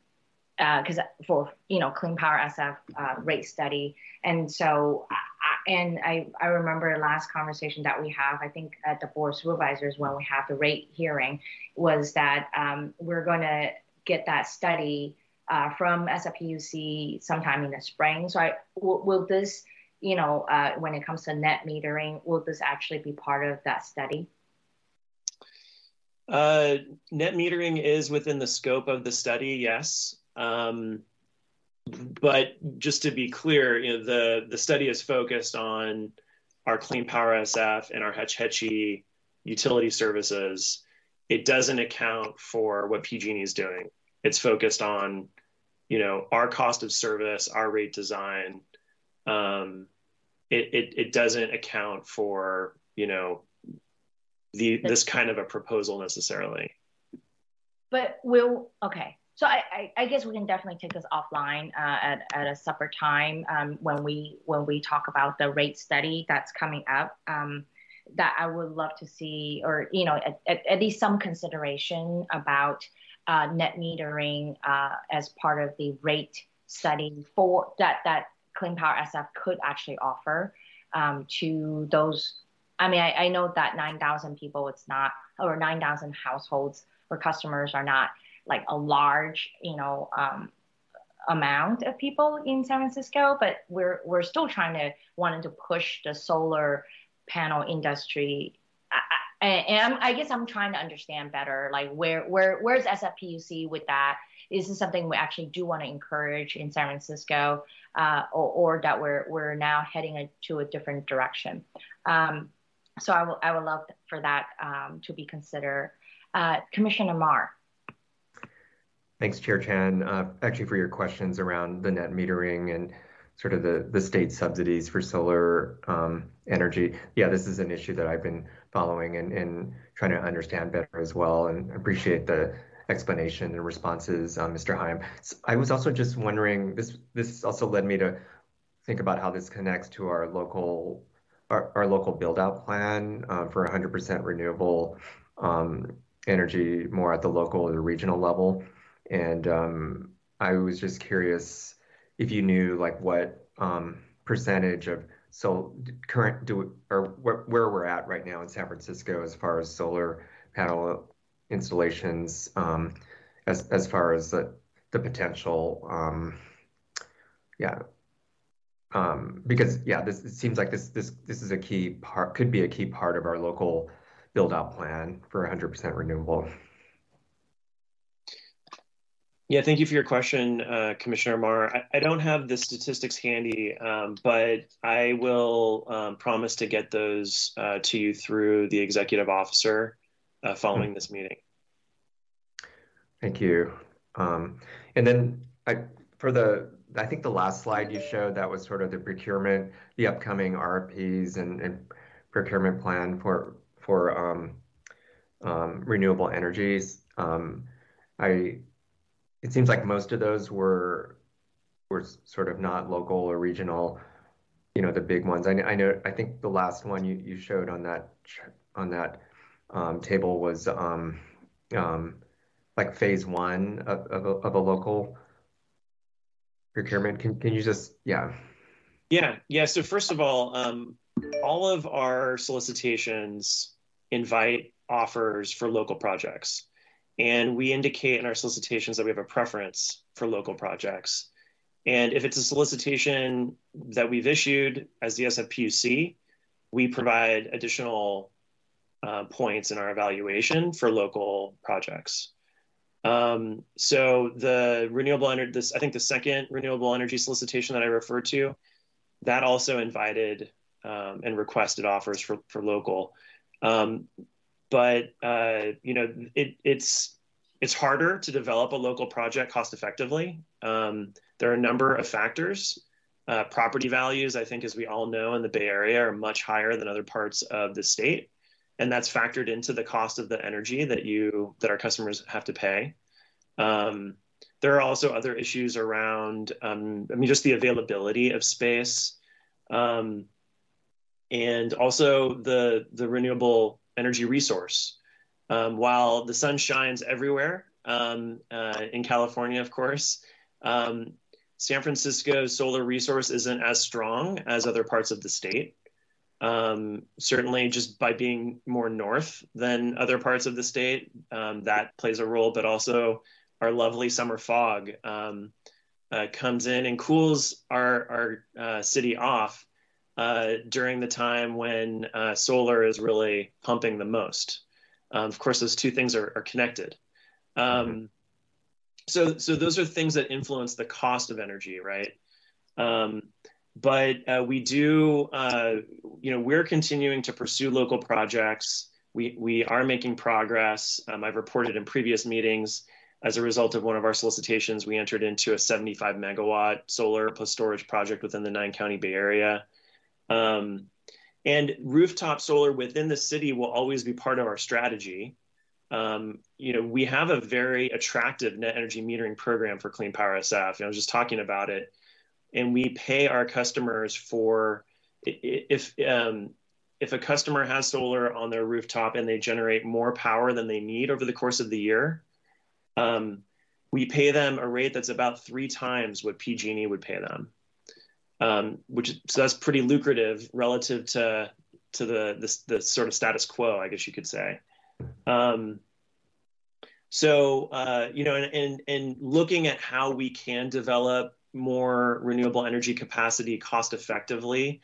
because uh, for you know clean power SF uh, rate study, and so I, and I I remember last conversation that we have I think at the board of supervisors when we have the rate hearing was that um, we're going to get that study uh, from SFPUC sometime in the spring. So I, will, will this you know uh, when it comes to net metering will this actually be part of that study? Uh, net metering is within the scope of the study, yes. Um, but just to be clear, you know, the, the study is focused on our Clean Power SF and our Hetch Hetchy utility services. It doesn't account for what PG&E is doing. It's focused on, you know, our cost of service, our rate design. Um, it, it, it doesn't account for, you know, the this kind of a proposal necessarily. But we'll okay so I, I, I, guess we can definitely take this offline uh, at, at a supper time um, when we when we talk about the rate study that's coming up. Um, that I would love to see, or you know, at, at, at least some consideration about uh, net metering uh, as part of the rate study for that that Clean Power SF could actually offer um, to those. I mean, I, I know that 9,000 people, it's not, or 9,000 households or customers are not like a large, you know, um, amount of people in San Francisco, but we're we're still trying to wanting to push the solar panel industry. I, I, and I'm, I guess I'm trying to understand better, like where where where's SFPUC with that? Is this something we actually do want to encourage in San Francisco, uh, or, or, that we're we're now heading a, to a different direction? Um, so I will I would love for that um, to be considered. Uh, Commissioner Mar. Thanks, Chair Chan. Uh, actually, for your questions around the net metering and sort of the, the state subsidies for solar um, energy. Yeah, this is an issue that I've been following and, and trying to understand better as well. And appreciate the explanation and responses, uh, Mr. Heim. I was also just wondering, this this also led me to think about how this connects to our local our, our local build out plan uh, for 100% renewable um, energy more at the local or the regional level. And um, I was just curious if you knew like what um, percentage of so current do or wh- where we're at right now in San Francisco as far as solar panel installations, um, as as far as the the potential, um, yeah, um, because yeah, this it seems like this this this is a key part could be a key part of our local build out plan for 100% renewable. Yeah, thank you for your question, uh, Commissioner Mar. I, I, don't have the statistics handy, um, but I will um, promise to get those uh, to you through the executive officer uh, following this meeting. Thank you. Um, and then I, for the, I think the last slide you showed, that was sort of the procurement, the upcoming RFPs and, and procurement plan for, for um, um, renewable energies. Um, I it seems like most of those were were sort of not local or regional you know the big ones. I, I know i think the last one you, you showed on that on that um, table was um, um, like phase one of, of, a, of a local procurement. Can, can you just yeah. Yeah. Yeah. So first of all um, all of our solicitations invite offers for local projects and we indicate in our solicitations that we have a preference for local projects. And if it's a solicitation that we've issued as the SFPUC, we provide additional uh, points in our evaluation for local projects. Um, so the renewable energy, this I think the second renewable energy solicitation that I referred to, that also invited um, and requested offers for for local. Um, but uh, you know it, it's it's harder to develop a local project cost effectively. Um, there are a number of factors. Uh, property values, I think, as we all know in the Bay Area, are much higher than other parts of the state, and that's factored into the cost of the energy that you that our customers have to pay. Um, there are also other issues around, um, I mean, just the availability of space, um, and also the the renewable energy resource. Um, while the sun shines everywhere um, uh, in California, of course, um, San Francisco's solar resource isn't as strong as other parts of the state. Um, certainly, just by being more north than other parts of the state, um, that plays a role, but also our lovely summer fog um, uh, comes in and cools our, our uh, city off uh, during the time when uh, solar is really pumping the most. Um, of course, those two things are, are connected. Um, mm-hmm. so, so those are things that influence the cost of energy, right? Um, but uh, we do, uh, you know, we're continuing to pursue local projects. We, we are making progress. Um, I've reported in previous meetings as a result of one of our solicitations, we entered into a 75 megawatt solar plus storage project within the nine county Bay Area. Um, and rooftop solar within the city will always be part of our strategy. Um, you know, we have a very attractive net energy metering program for Clean Power SF. I was just talking about it, and we pay our customers for if um, if a customer has solar on their rooftop and they generate more power than they need over the course of the year, um, we pay them a rate that's about three times what PG&E would pay them um, which so that's pretty lucrative relative to to the, the, the sort of status quo, I guess you could say. Um, so uh, you know, and, and and looking at how we can develop more renewable energy capacity cost effectively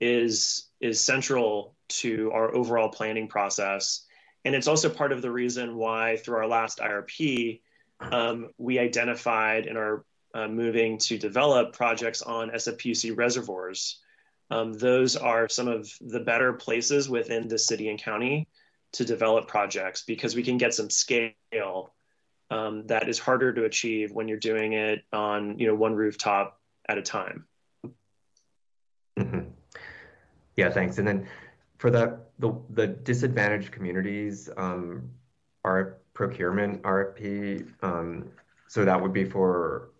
is is central to our overall planning process. And it's also part of the reason why through our last IRP, um, we identified in our uh, moving to develop projects on SFPUC reservoirs um, those are some of the better places within the city and county to develop projects because we can get some scale um, that is harder to achieve when you're doing it on you know one rooftop at a time. Mm-hmm. Yeah, thanks. And then for the the, the disadvantaged communities, um, our procurement RFP, um, so that would be for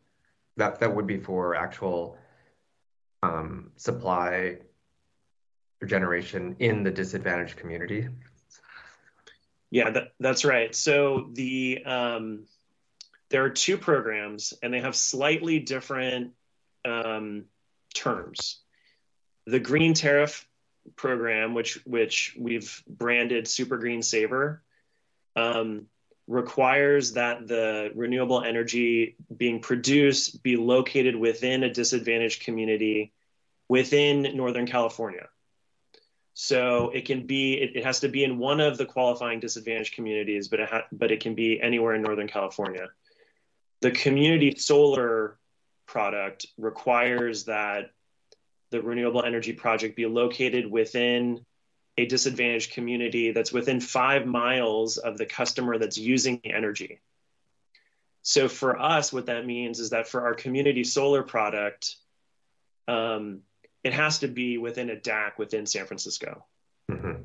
that that would be for actual um, supply generation in the disadvantaged community. Yeah, that, that's right. So the um, there are two programs, and they have slightly different um, terms. The green tariff program, which which we've branded Super Green Saver, um, requires that the renewable energy being produced be located within a disadvantaged community within Northern California. So it can be, it, it, has to be in one of the qualifying disadvantaged communities, but it, ha- but it can be anywhere in Northern California. The community solar product requires that the renewable energy project be located within a disadvantaged community that's within five miles of the customer that's using the energy. So for us, what that means is that for our community solar product, um, it has to be within a DAC within San Francisco. Mm-hmm.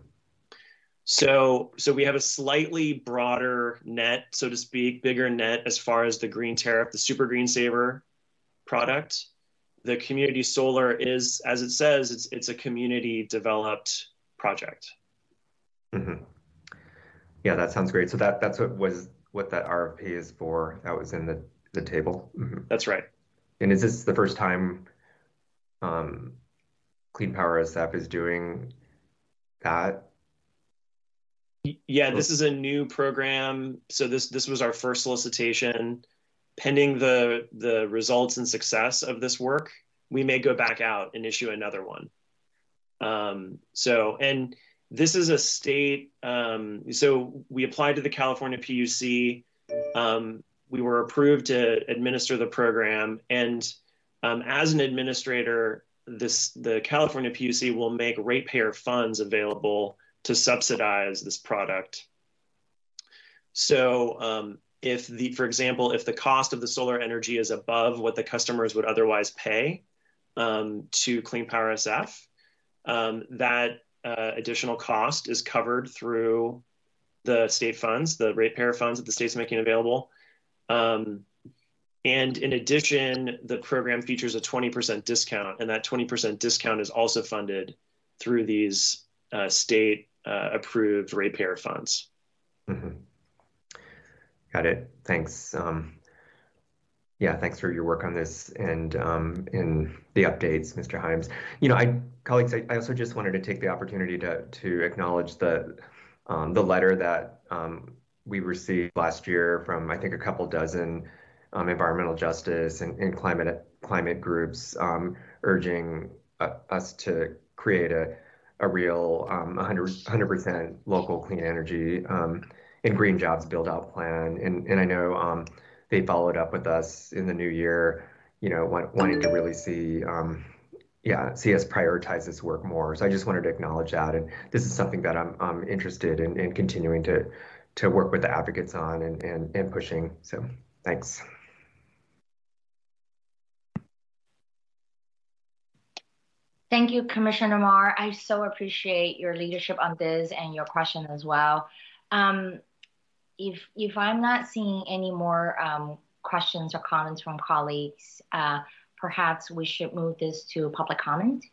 So, so we have a slightly broader net, so to speak, bigger net as far as the green tariff, the super green saver product. The community solar is, as it says, it's it's a community developed project. Mm-hmm. Yeah, that sounds great. So that that's what was what that RFP is for. That was in the the table. Mm-hmm. That's right. And is this the first time um, Clean Power SF is doing that? Yeah, this is a new program. So this this was our first solicitation. Pending the the results and success of this work, we may go back out and issue another one. Um, so and this is a state. Um, so we applied to the California PUC. Um, we were approved to administer the program, and um, as an administrator, this the California PUC will make ratepayer funds available to subsidize this product. So um, if the, for example, if the cost of the solar energy is above what the customers would otherwise pay um, to Clean Power SF, um, that uh, additional cost is covered through the state funds, the ratepayer funds that the state's making available. Um, and in addition, the program features a 20% discount, and that 20% discount is also funded through these uh, state uh, approved ratepayer funds. Mm-hmm. Got it. Thanks. Um, yeah, thanks for your work on this and um, in the updates, Mr. Himes. You know, I colleagues, I, I, also just wanted to take the opportunity to to acknowledge the um, the letter that um, we received last year from I think a couple dozen um, environmental justice and, and, climate climate groups um, urging uh, us to create a a real um, 100 percent local clean energy um, and green jobs build out plan. And and I know um, they followed up with us in the new year. You know, want, wanting to really see. Um, yeah, see us prioritize this work more. So I just wanted to acknowledge that, and this is something that I'm, I'm interested in, in continuing to to work with the advocates on and, and, and pushing. So thanks. Thank you, Commissioner Mar. I so appreciate your leadership on this and your question as well. Um, if if I'm not seeing any more um, questions or comments from colleagues, uh, perhaps we should move this to public comment.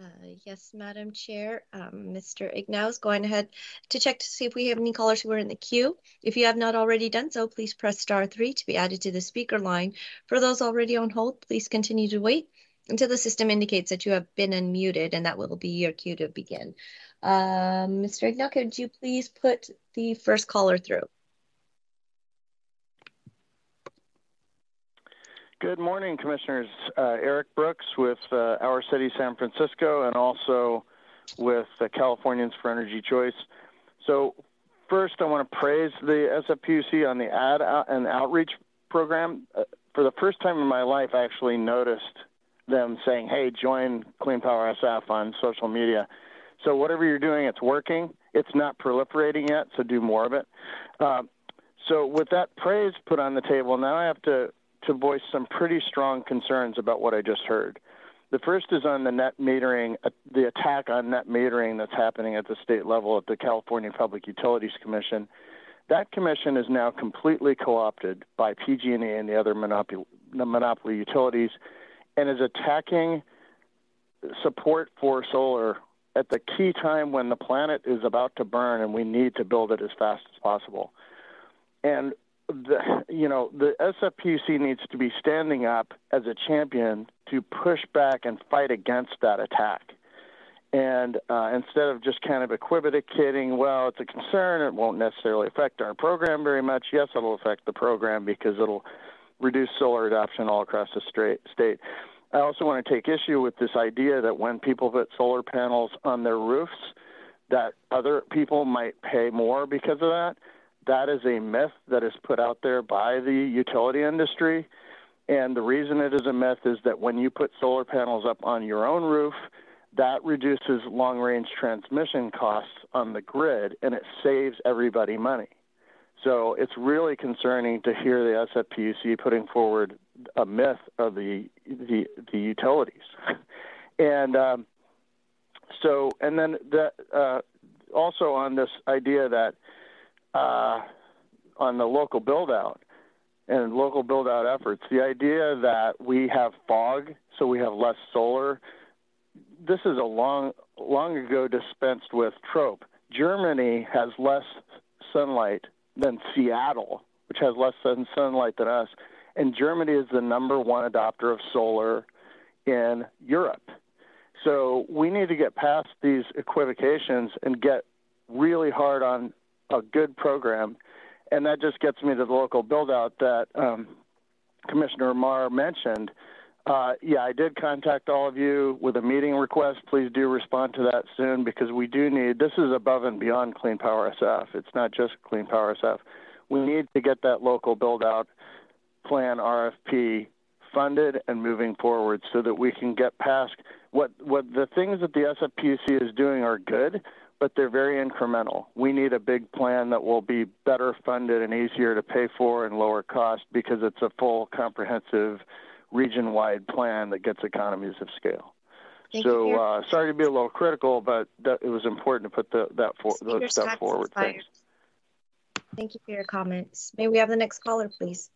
Uh, yes, Madam Chair. Um, Mr. Ignaus, going ahead to check to see if we have any callers who are in the queue. If you have not already done so, please press star three to be added to the speaker line. For those already on hold, please continue to wait until the system indicates that you have been unmuted, and that will be your cue to begin. Um, Mr. Ignau, could you please put the first caller through? Good morning, Commissioners. Uh, Eric Brooks with uh, Our City San Francisco and also with the Californians for Energy Choice. So, first, I want to praise the SFPUC on the ad and outreach program. Uh, for the first time in my life, I actually noticed them saying, "Hey, join Clean Power SF on social media." So whatever you're doing, it's working. It's not proliferating yet, so do more of it. Uh, so with that praise put on the table, now I have to to voice some pretty strong concerns about what I just heard. The first is on the net metering, uh, the attack on net metering that's happening at the state level at the California Public Utilities Commission. That commission is now completely co-opted by PG&E and the other monopoly, the monopoly utilities, and is attacking support for solar at the key time when the planet is about to burn and we need to build it as fast as possible. And the, you know, the SFPUC needs to be standing up as a champion to push back and fight against that attack. And uh, instead of just kind of equivocating, well, it's a concern, it won't necessarily affect our program very much. Yes, it'll affect the program because it'll reduce solar adoption all across the state. I also want to take issue with this idea that when people put solar panels on their roofs, that other people might pay more because of that that is a myth that is put out there by the utility industry. And the reason it is a myth is that when you put solar panels up on your own roof, that reduces long range transmission costs on the grid and it saves everybody money. So it's really concerning to hear the SFPUC putting forward a myth of the the, the utilities. [laughs] and um, so, and then the, uh, also on this idea that uh, on the local build out and local build out efforts. The idea that we have fog, so we have less solar, this is a long, long ago dispensed with trope. Germany has less sunlight than Seattle, which has less sun sunlight than us, and Germany is the number one adopter of solar in Europe. So we need to get past these equivocations and get really hard on a good program. And that just gets me to the local build out that um, Commissioner Mar mentioned. Uh, yeah, I did contact all of you with a meeting request. Please do respond to that soon because we do need this is above and beyond Clean Power SF. It's not just Clean Power SF. We need to get that local build out plan RFP funded and moving forward so that we can get past what what the things that the SFPUC is doing are good, but they're very incremental. We need a big plan that will be better funded and easier to pay for and lower cost because it's a full, comprehensive, region-wide plan that gets economies of scale. Thank so uh, sorry to be a little critical, but that, it was important to put the, that for, those stuff forward. Thanks. Thank you for your comments. May we have the next caller, please?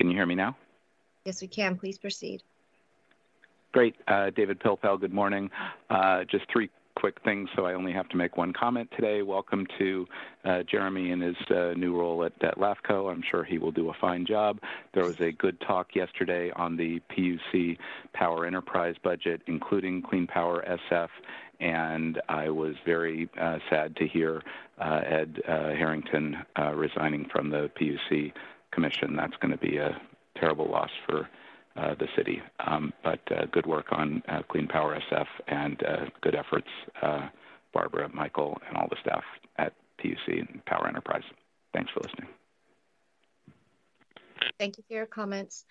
Can you hear me now? Yes, we can. Please proceed. Great. Uh, David Pilpel, good morning. Uh, just three quick things, so I only have to make one comment today. Welcome to uh, Jeremy in his uh, new role at, at LAFCO. I'm sure he will do a fine job. There was a good talk yesterday on the PUC Power Enterprise budget, including Clean Power SF, and I was very uh, sad to hear uh, Ed Harrington resigning from the PUC Commission. That's going to be a terrible loss for uh, the city. Um, but uh, good work on uh, Clean Power SF and uh, good efforts, uh, Barbara, Michael, and all the staff at PUC and Power Enterprise. Thanks for listening. Thank you for your comments.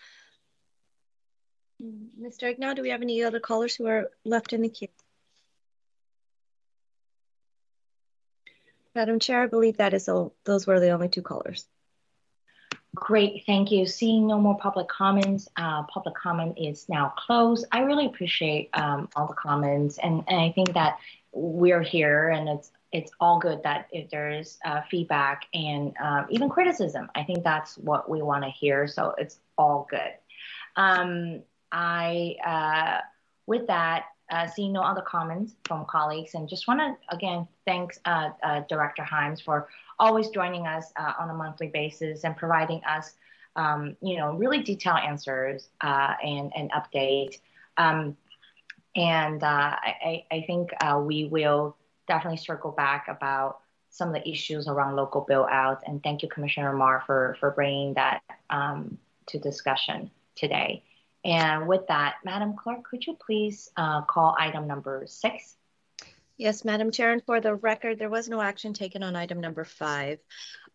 Mr. Agnau, do we have any other callers who are left in the queue? Madam Chair, I believe that is all, those were the only two callers. Great, thank you. Seeing no more public comments, uh, public comment is now closed. I really appreciate um, all the comments, and, and I think that we're here, and it's it's all good that if there's uh, feedback and um, even criticism, I think that's what we want to hear. So it's all good. Um, I uh, with that, uh, seeing no other comments from colleagues, and just want to again thank uh, uh, Director Himes for always joining us uh, on a monthly basis and providing us, um, you know, really detailed answers uh, and, and update. Um, and uh, I, I, think we will definitely circle back about some of the issues around local bill out. And thank you, Commissioner Mar, for, for bringing that um, to discussion today. And with that, Madam Clerk, could you please uh, call item number six? Yes, Madam Chair, and for the record, there was no action taken on item number five.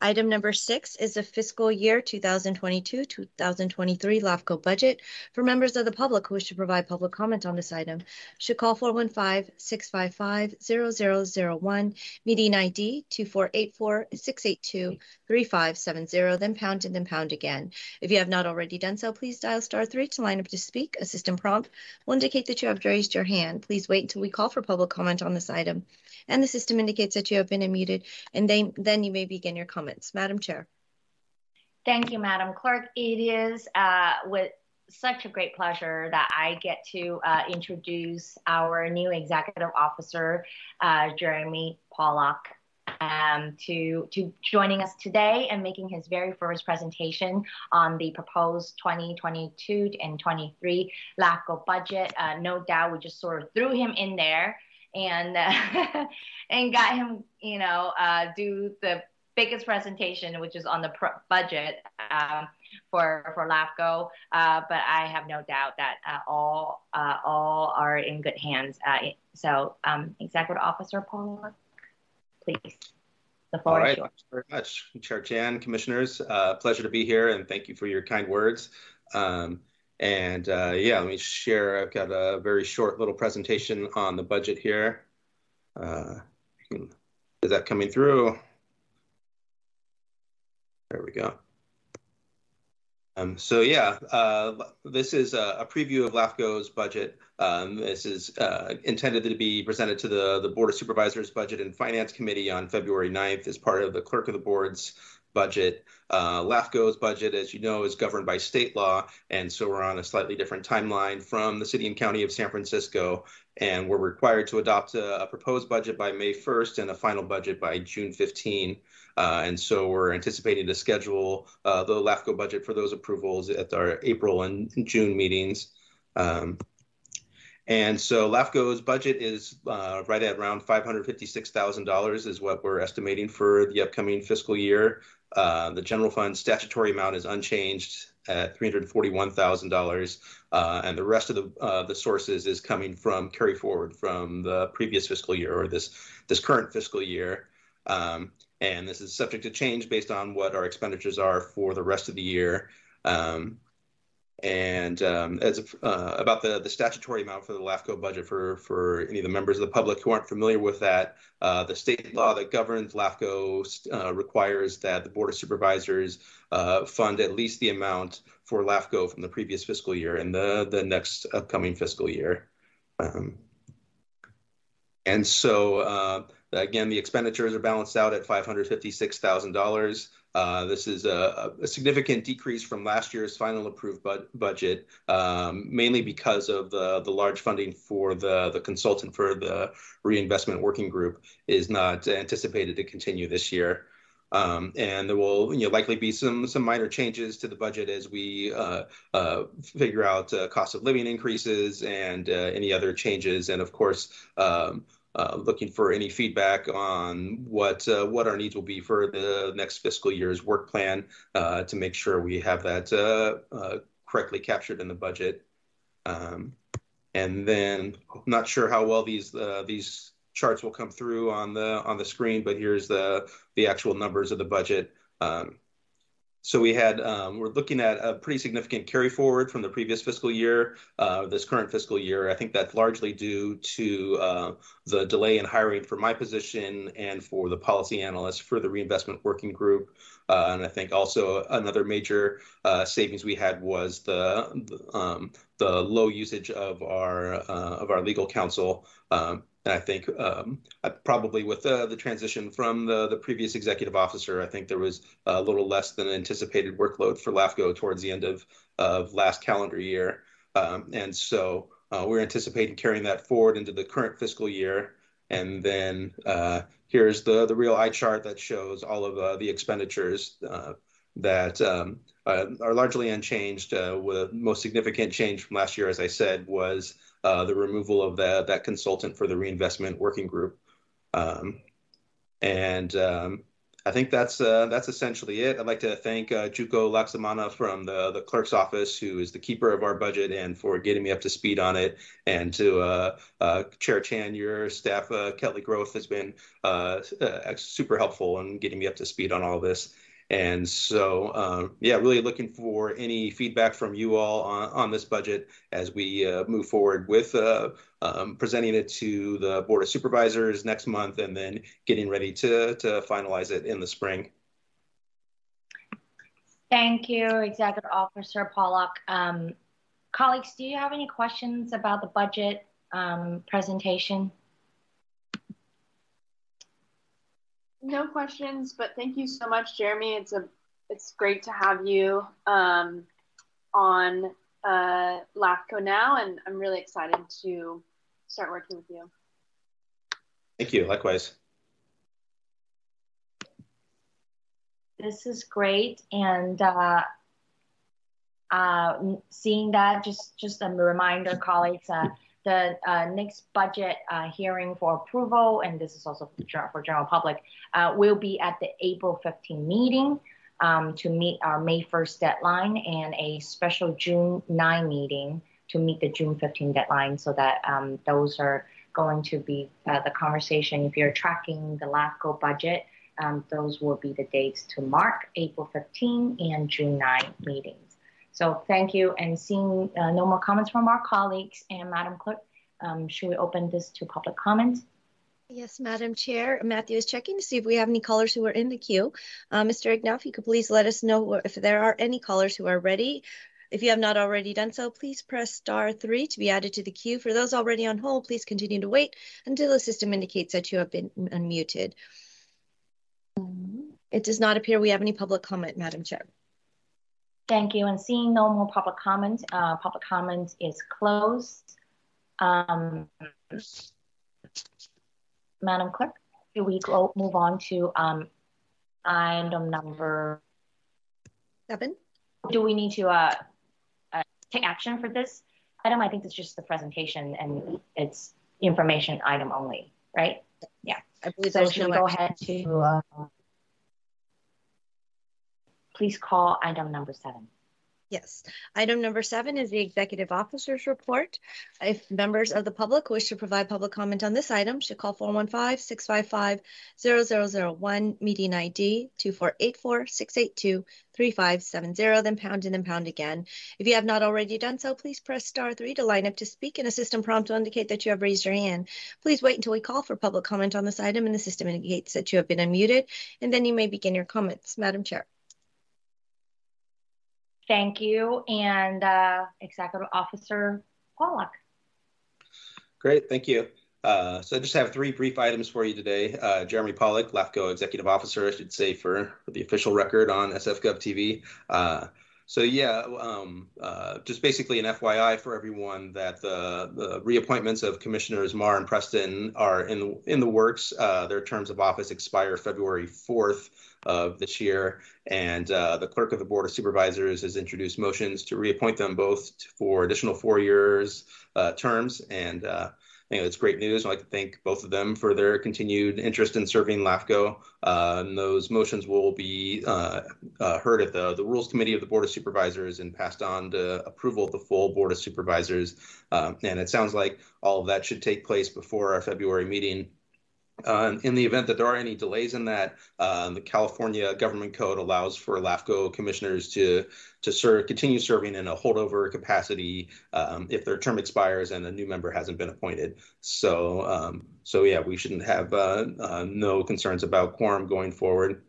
Item number six is the fiscal year 2022-2023 LAFCO budget. For members of the public who wish to provide public comment on this item, should call 415-655-0001, meeting ID 2484-682-3570, then pound and then pound again. If you have not already done so, please dial star three to line up to speak. A system prompt will indicate that you have raised your hand. Please wait until we call for public comment on this item and the system indicates that you have been unmuted, and then, then you may begin your comments. Madam Chair. Thank you, Madam Clerk. It is uh, with such a great pleasure that I get to uh, introduce our new executive officer, uh, Jeremy Pollock, um, to, to joining us today and making his very first presentation on the proposed 2022 and 23 LAFCO budget. Uh, no doubt we just sort of threw him in there and uh, [laughs] and got him, you know, uh, do the biggest presentation, which is on the budget um, for for LAFCO. Uh, but I have no doubt that uh, all uh, all are in good hands. Uh, so, um, Executive Officer Pollock, please. The floor all right, yours. thanks very much, Chair Chan, Commissioners. pleasure to be here, and thank you for your kind words. Um, and uh, yeah, let me share. I've got a very short little presentation on the budget here. Uh, is that coming through? There we go. Um, so yeah, uh, this is a, a, preview of LAFCO's budget. Um, this is uh, intended to be presented to the, the Board of Supervisors Budget and Finance Committee on February 9th as part of the Clerk of the Board's budget. Uh, LAFCO's budget, as you know, is governed by state law, and so we're on a slightly different timeline from the city and county of San Francisco, and we're required to adopt a, a proposed budget by May 1st and a final budget by June 15. Uh, and so we're anticipating to schedule uh, the LAFCO budget for those approvals at our April and June meetings. Um, and so LAFCO's budget is uh, right at around $556,000 is what we're estimating for the upcoming fiscal year. Uh, the general fund statutory amount is unchanged at $341,000, uh, and the rest of the uh, the sources is coming from carry forward from the previous fiscal year or this this current fiscal year. Um, and this is subject to change based on what our expenditures are for the rest of the year. Um, and um, as uh, about the, the statutory amount for the LAFCO budget for, for any of the members of the public who aren't familiar with that, uh, the state law that governs LAFCO uh, requires that the Board of Supervisors uh, fund at least the amount for LAFCO from the previous fiscal year and the, the next upcoming fiscal year. Um, and so, uh, again, the expenditures are balanced out at $556,000. Uh, this is a, a, significant decrease from last year's final approved bu budget, um, mainly because of the, the large funding for the, the consultant for the reinvestment working group is not anticipated to continue this year. Um, and there will you know, likely be some some minor changes to the budget as we uh, uh, figure out uh, cost of living increases and uh, any other changes. And of course, um, uh, looking for any feedback on what uh, what our needs will be for the next fiscal year's work plan uh, to make sure we have that uh, uh, correctly captured in the budget. Um, and then not sure how well these these charts will come through on the on the screen, but here's the the actual numbers of the budget. Um, so we had, um, we're looking at a pretty significant carry forward from the previous fiscal year, uh, this current fiscal year. I think that's largely due to uh, the delay in hiring for my position and for the policy analyst for the reinvestment working group. Uh, and I think also another major savings we had was the um, low usage of our of our legal counsel. And I think um, I, probably with uh, the transition from the, the previous executive officer, I think there was a little less than anticipated workload for LAFCO towards the end of, of last calendar year. Um, and so uh, we're anticipating carrying that forward into the current fiscal year. And then uh, here's the, the real eye chart that shows all of uh, the expenditures uh, that um, uh, are largely unchanged. with most significant change from last year, as I said, was uh, the removal of that that consultant for the reinvestment working group. Um, and um, I think that's uh, that's essentially it. I'd like to thank uh, Juko Laksamana from the, the clerk's office, who is the keeper of our budget, and for getting me up to speed on it. And to uh, uh Chair Chan, your staff, uh, Kelly Groth, has been super helpful in getting me up to speed on all this. And so, um, yeah, really looking for any feedback from you all on, on this budget as we uh, move forward with uh, um, presenting it to the Board of Supervisors next month and then getting ready to, to finalize it in the spring. Thank you, Executive Officer Pollock. Um, colleagues, do you have any questions about the budget um, presentation? No questions, but thank you so much, Jeremy. It's a it's great to have you um, on uh, LAFCO now, and I'm really excited to start working with you. Thank you. Likewise. This is great, and uh, uh, seeing that, just just a reminder, colleagues. Uh, the uh, next budget uh, hearing for approval, and this is also for, for general public, uh, will be at the April 15 meeting um, to meet our May 1st deadline and a special June 9 meeting to meet the June 15 deadline so that um, those are going to be uh, the conversation. If you're tracking the LAFCO budget, um, those will be the dates to mark April 15 and June 9 meetings. So thank you. And seeing uh, no more comments from our colleagues and Madam Clerk, um, should we open this to public comment? Yes, Madam Chair. Matthew is checking to see if we have any callers who are in the queue. Uh, Mr. Ignow, if you could please let us know if there are any callers who are ready. If you have not already done so, please press star three to be added to the queue. For those already on hold, please continue to wait until the system indicates that you have been unmuted. It does not appear we have any public comment, Madam Chair. Thank you. And seeing no more public comment, uh, public comment is closed. Um, Madam Clerk, do we go move on to um, item number seven? Do we need to uh, uh, take action for this item? I think it's just the presentation and it's information item only, right? Yeah. I believe so. Should we go ahead to? Please call item number seven. Yes. Item number seven is the executive officer's report. If members of the public wish to provide public comment on this item, should call 415-655-0001, meeting ID 2484-682-3570, then pound and then pound again. If you have not already done so, please press star three to line up to speak and a system prompt will indicate that you have raised your hand. Please wait until we call for public comment on this item and the system indicates that you have been unmuted, and then you may begin your comments. Madam Chair. Thank you. And uh, Executive Officer Pollock. Great, thank you. Uh, so I just have three brief items for you today. Uh, Jeremy Pollock, LAFCO Executive Officer, I should say for, for the official record on SFGov TV. So yeah, um, uh, just basically an FYI for everyone that the, the reappointments of Commissioners Mar and Preston are in in the works. Uh, their terms of office expire February 4th of this year, and uh, the Clerk of the Board of Supervisors has introduced motions to reappoint them both for additional four years uh, terms, and uh, It's great news. I'd like to thank both of them for their continued interest in serving LAFCO. Uh, and those motions will be uh, uh, heard at the, the Rules Committee of the Board of Supervisors and passed on to approval of the full Board of Supervisors. Um, and it sounds like all of that should take place before our February meeting. Uh, in the event that there are any delays in that, uh, the California Government Code allows for LAFCO commissioners to to serve, continue serving in a holdover capacity um, if their term expires and a new member hasn't been appointed. So, um, so yeah, we shouldn't have uh, uh no concerns about quorum going forward.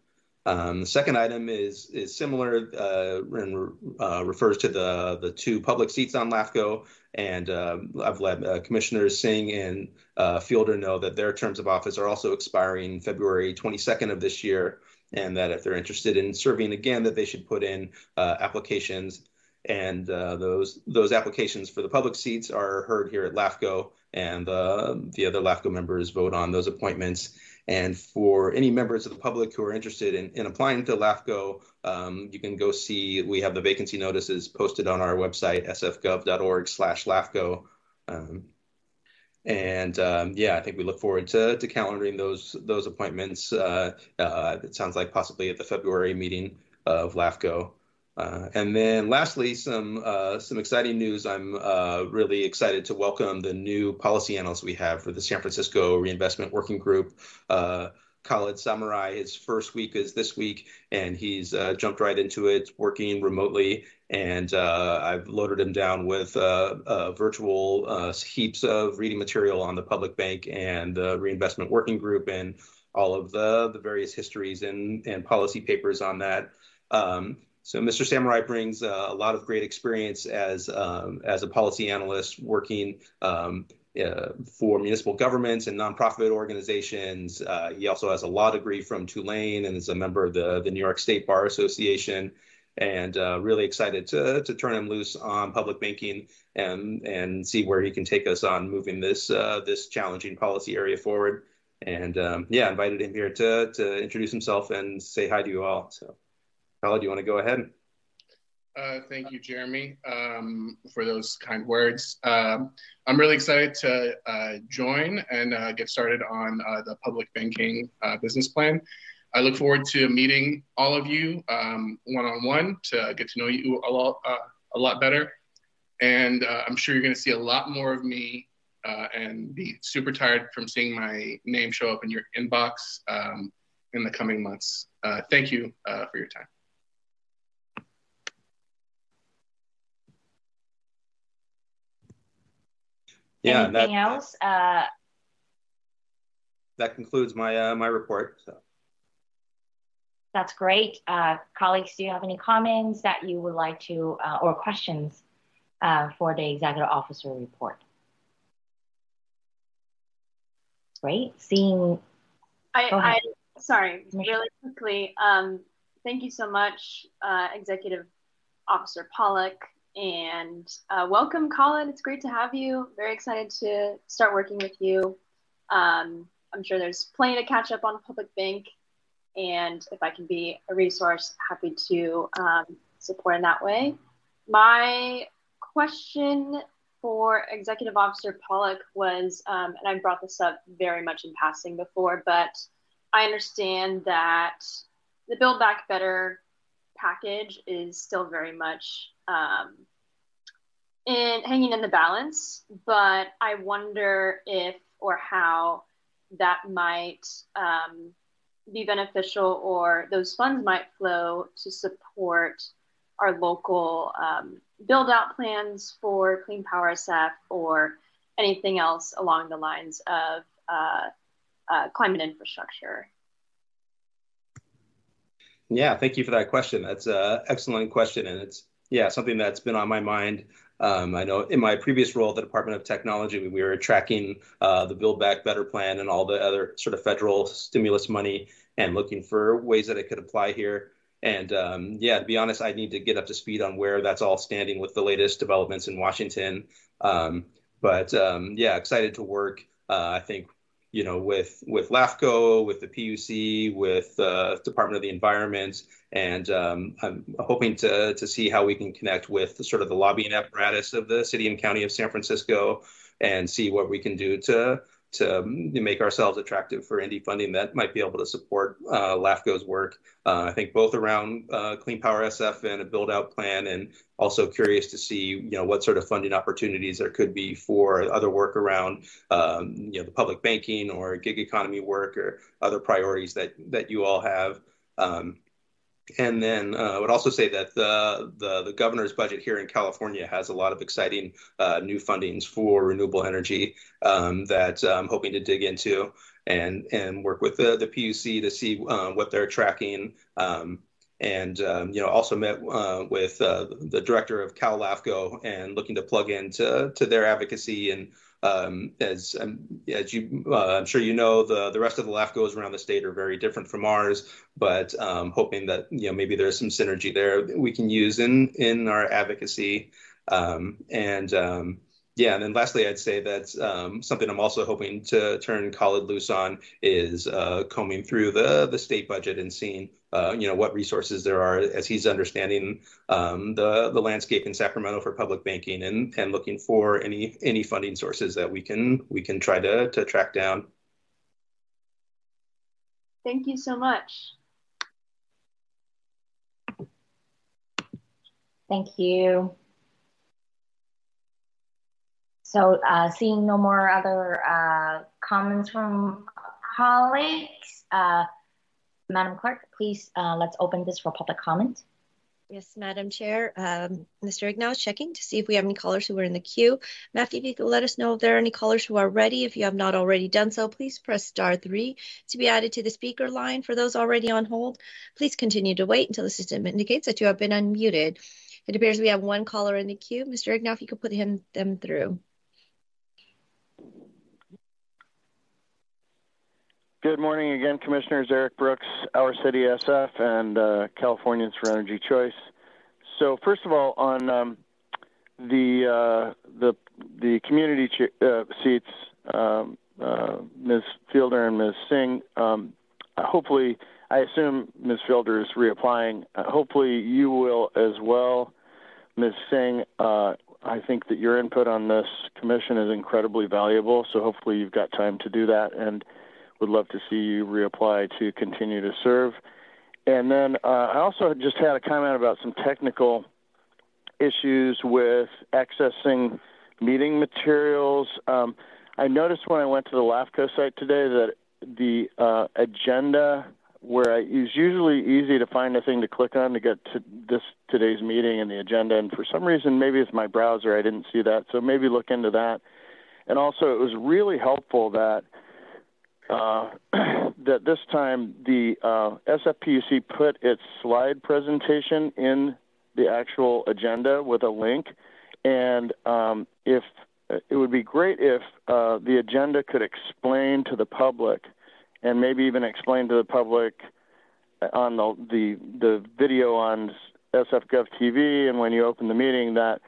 Um, the second item is is similar uh, and uh, refers to the the two public seats on LAFCO, and uh, I've let uh, Commissioners Singh and uh, Fielder know that their terms of office are also expiring February 22nd of this year, and that if they're interested in serving again, that they should put in uh, applications. And those those applications for the public seats are heard here at LAFCO, and the other LAFCO members vote on those appointments. And for any members of the public who are interested in, in applying to LAFCO, um, you can go see, we have the vacancy notices posted on our website, sfgov.org slash LAFCO. Um, and um, yeah, I think we look forward to, to calendaring those those appointments. Uh, uh, it sounds like possibly at the February meeting of LAFCO. Uh, and then lastly, some uh, some exciting news. I'm uh, really excited to welcome the new policy analyst we have for the San Francisco Reinvestment Working Group. Uh, Khalid Samurai, his first week is this week, and he's jumped right into it, working remotely and uh, I've loaded him down with uh, uh, virtual uh, heaps of reading material on the public bank and the reinvestment working group and all of the, the various histories and, and policy papers on that. Um, so Mr. Samurai brings uh, a lot of great experience as, um, as a policy analyst working um, uh, for municipal governments and nonprofit organizations. he also has a law degree from Tulane and is a member of the, the New York State Bar Association and uh, really excited to, to turn him loose on public banking and and see where he can take us on moving this uh, this challenging policy area forward. And um, yeah, invited him here to to introduce himself and say hi to you all. So, Khalid, do you want to go ahead? Uh, thank you, Jeremy, um, for those kind words. Um, I'm really excited to uh, join and uh, get started on uh, the public banking uh, business plan. I look forward to meeting all of you one on one to get to know you a lot, uh, a lot better. And I'm sure you're going to see a lot more of me and be super tired from seeing my name show up in your inbox um, in the coming months. Thank you for your time. Yeah, Anything that, else? Uh, that concludes my my report. So. That's great. Uh, colleagues, do you have any comments that you would like to, uh, or questions uh, for the executive officer report? Great. Seeing. I, I sorry, really quickly. Um, thank you so much, uh, Executive Officer Pollock, and uh, welcome, Colin. It's great to have you. Very excited to start working with you. Um, I'm sure there's plenty to catch up on Public Bank and if I can be a resource, happy to um, support in that way. My question for Executive Officer Pollock was, um, and I brought this up very much in passing before, but I understand that the Build Back Better package is still very much um, in hanging in the balance, but I wonder if or how that might um, be beneficial or those funds might flow to support our local um, build out plans for Clean Power SF or anything else along the lines of uh, uh, climate infrastructure? Yeah, thank you for that question. That's an excellent question. And it's, yeah, something that's been on my mind. Um, I know in my previous role at the Department of Technology, we were tracking uh, the Build Back Better plan and all the other sort of federal stimulus money and looking for ways that it could apply here. And um, yeah, to be honest, I need to get up to speed on where that's all standing with the latest developments in Washington. Um, but um, yeah, excited to work. Uh, I think you know with with LAFCO, with the PUC, with uh, Department of the Environment, and um, I'm hoping to to see how we can connect with sort of the lobbying apparatus of the city and county of San Francisco, and see what we can do to to make ourselves attractive for indie funding that might be able to support uh, LAFCO's work. Uh, I think both around uh, Clean Power SF and a build out plan, and also curious to see you know what sort of funding opportunities there could be for other work around um, you know the public banking or gig economy work or other priorities that that you all have. Um, and then uh, I would also say that the, the, the governor's budget here in California has a lot of exciting uh, new fundings for renewable energy um, that I'm hoping to dig into and and work with the, the PUC to see uh, what they're tracking. Um, and um, you know also met uh, with uh, the director of Cal LAFCO and looking to plug into to their advocacy and um, as um, as you, uh, I'm sure you know, the the rest of the LAFCOs around the state are very different from ours. But um, hoping that you know maybe there's some synergy there that we can use in in our advocacy. Um, and um, yeah, and then lastly, I'd say that um, something I'm also hoping to turn Khalid loose on is uh, combing through the the state budget and seeing uh, you know, what resources there are as he's understanding um, the the landscape in Sacramento for public banking and and looking for any any funding sources that we can we can try to to track down. Thank you so much. Thank you. So uh, seeing no more other uh, comments from colleagues, uh, Madam Clerk, please uh, let's open this for public comment. Yes, Madam Chair. Um, Mr. Is checking to see if we have any callers who are in the queue. Matthew, if you could let us know if there are any callers who are ready. If you have not already done so, please press star three to be added to the speaker line. For those already on hold, please continue to wait until the system indicates that you have been unmuted. It appears we have one caller in the queue. Mr. Ignow, if you could put him them through. Good morning again, Commissioners Eric Brooks, Our City SF, and uh, Californians for Energy Choice. So, first of all, on um, the uh, the the community uh, seats, um, uh, Ms. Fielder and Ms. Singh. Um, hopefully, I assume Ms. Fielder is reapplying. Uh, hopefully, you will as well, Ms. Singh. Uh, I think that your input on this commission is incredibly valuable. So, hopefully, you've got time to do that and would love to see you reapply to continue to serve. And then uh, I also just had a comment about some technical issues with accessing meeting materials. Um, I noticed when I went to the LAFCO site today that the uh, agenda, where I, it's usually easy to find a thing to click on to get to this today's meeting and the agenda, and for some reason, maybe it's my browser, I didn't see that. So maybe look into that. And also, it was really helpful that uh, [clears throat] that this time the uh, SFPUC put its slide presentation in the actual agenda with a link, and um, if it would be great if uh, the agenda could explain to the public, and maybe even explain to the public on the the, the video on SFGov TV, and when you open the meeting that.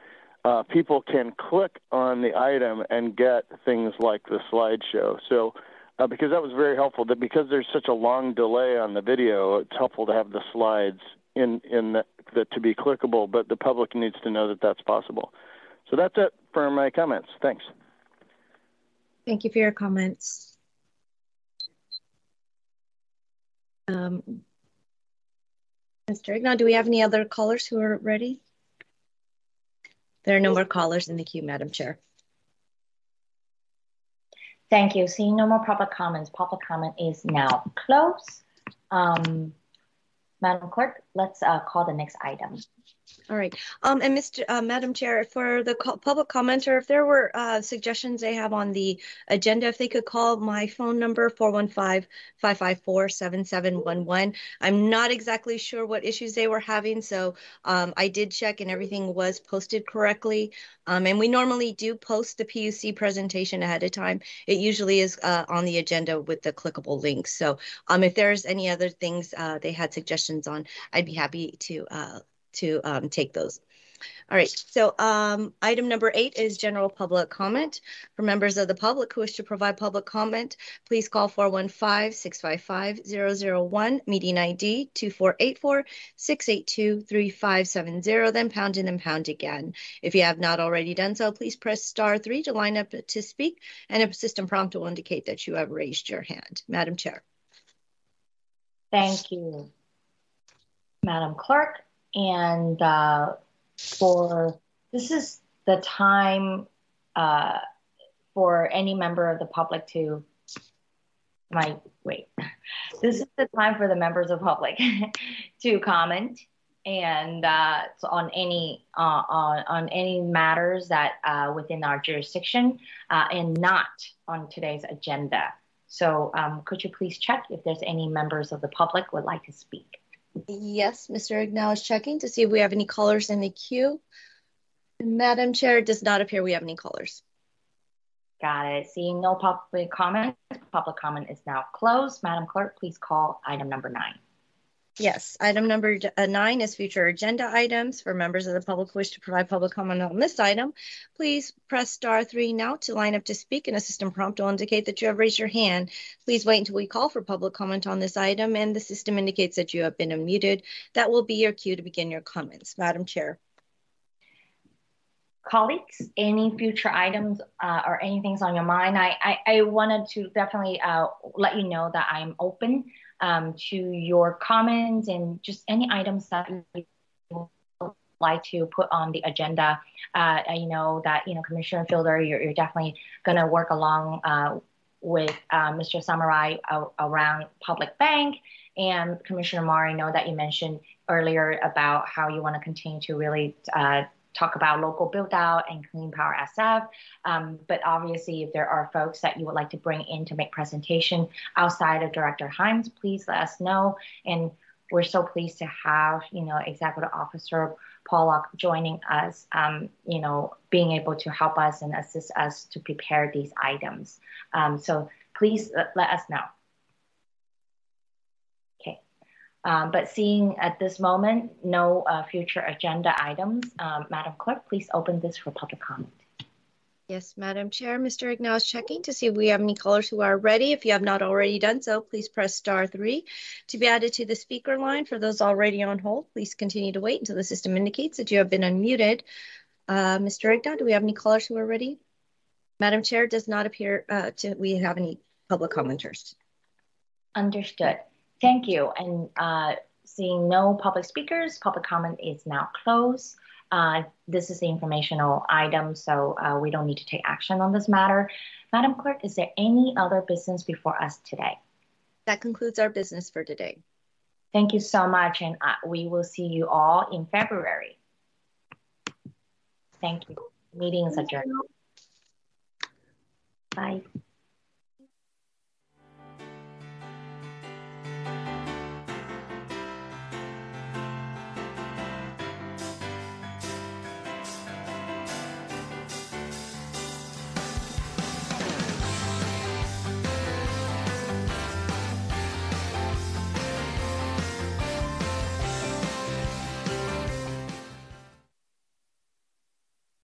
Uh, people can click on the item and get things like the slideshow. So uh, because that was very helpful. That because there's such a long delay on the video, it's helpful to have the slides in in the, the, to be clickable. But the public needs to know that that's possible. So that's it for my comments. Thanks. Thank you for your comments. Um, Mr. Ignow, do we have any other callers who are ready? There are no more callers in the queue, Madam Chair. Thank you. Seeing no more public comments, public comment is now closed. Um, Madam Clerk, let's uh, call the next item. All right. Um, and Mr. Uh, Madam Chair, for the co public commenter, if there were uh, suggestions they have on the agenda, if they could call my phone number, 415-554-7711. I'm not exactly sure what issues they were having, so um, I did check and everything was posted correctly. Um, and we normally do post the PUC presentation ahead of time. It usually is uh, on the agenda with the clickable links. So um, if there's any other things uh, they had suggestions on, I'd be happy to uh, to um, take those. All right, so um, item number eight is general public comment. For members of the public who wish to provide public comment, please call 415-655-001, meeting ID 2484-682-3570, then pound and then pound again. If you have not already done so, please press star three to line up to speak, and a system prompt will indicate that you have raised your hand. Madam Chair. Thank you, Madam Clerk. And uh, for this is the time uh, for any member of the public to my wait. This is the time for the members of public [laughs] to comment. And uh, on any uh, on, on any matters that uh, within our jurisdiction uh, and not on today's agenda. So um, could you please check if there's any members of the public would like to speak Yes, Mr. Ignow is checking to see if we have any callers in the queue. Madam Chair, it does not appear we have any callers. Got it. Seeing no public comment, public comment is now closed. Madam Clerk, please call item number nine. Yes, item number uh, nine is future agenda items. For members of the public who wish to provide public comment on this item, please press star three now to line up to speak and a system prompt will indicate that you have raised your hand. Please wait until we call for public comment on this item and the system indicates that you have been unmuted. That will be your cue to begin your comments. Madam Chair. Colleagues, any future items uh, or anything's on your mind? I, I, I wanted to definitely uh, let you know that I'm open um, to your comments and just any items that you would like to put on the agenda. Uh, I know that, you know, Commissioner Fielder, you're, you're definitely going to work along uh, with uh, Mr. Samurai around public bank. And Commissioner Mar, I know that you mentioned earlier about how you want to continue to really uh, talk about local build out and clean power SF. Um, but obviously, if there are folks that you would like to bring in to make presentation outside of Director Himes, please let us know. And we're so pleased to have, you know, Executive Officer Pollock joining us, um, you know, being able to help us and assist us to prepare these items. Um, so please let us know. Um, but seeing at this moment no uh, future agenda items, um, Madam Clerk, please open this for public comment. Yes, Madam Chair, Mr. Is checking to see if we have any callers who are ready. If you have not already done so, please press star three to be added to the speaker line. For those already on hold, please continue to wait until the system indicates that you have been unmuted. Uh, Mr. Ignow, do we have any callers who are ready? Madam Chair, does not appear uh, to we have any public commenters. Understood. Thank you. And uh, seeing no public speakers, public comment is now closed. Uh, this is the informational item, so uh, we don't need to take action on this matter. Madam Clerk, is there any other business before us today? That concludes our business for today. Thank you so much, and uh, we will see you all in February. Thank you. Meeting is adjourned. Bye.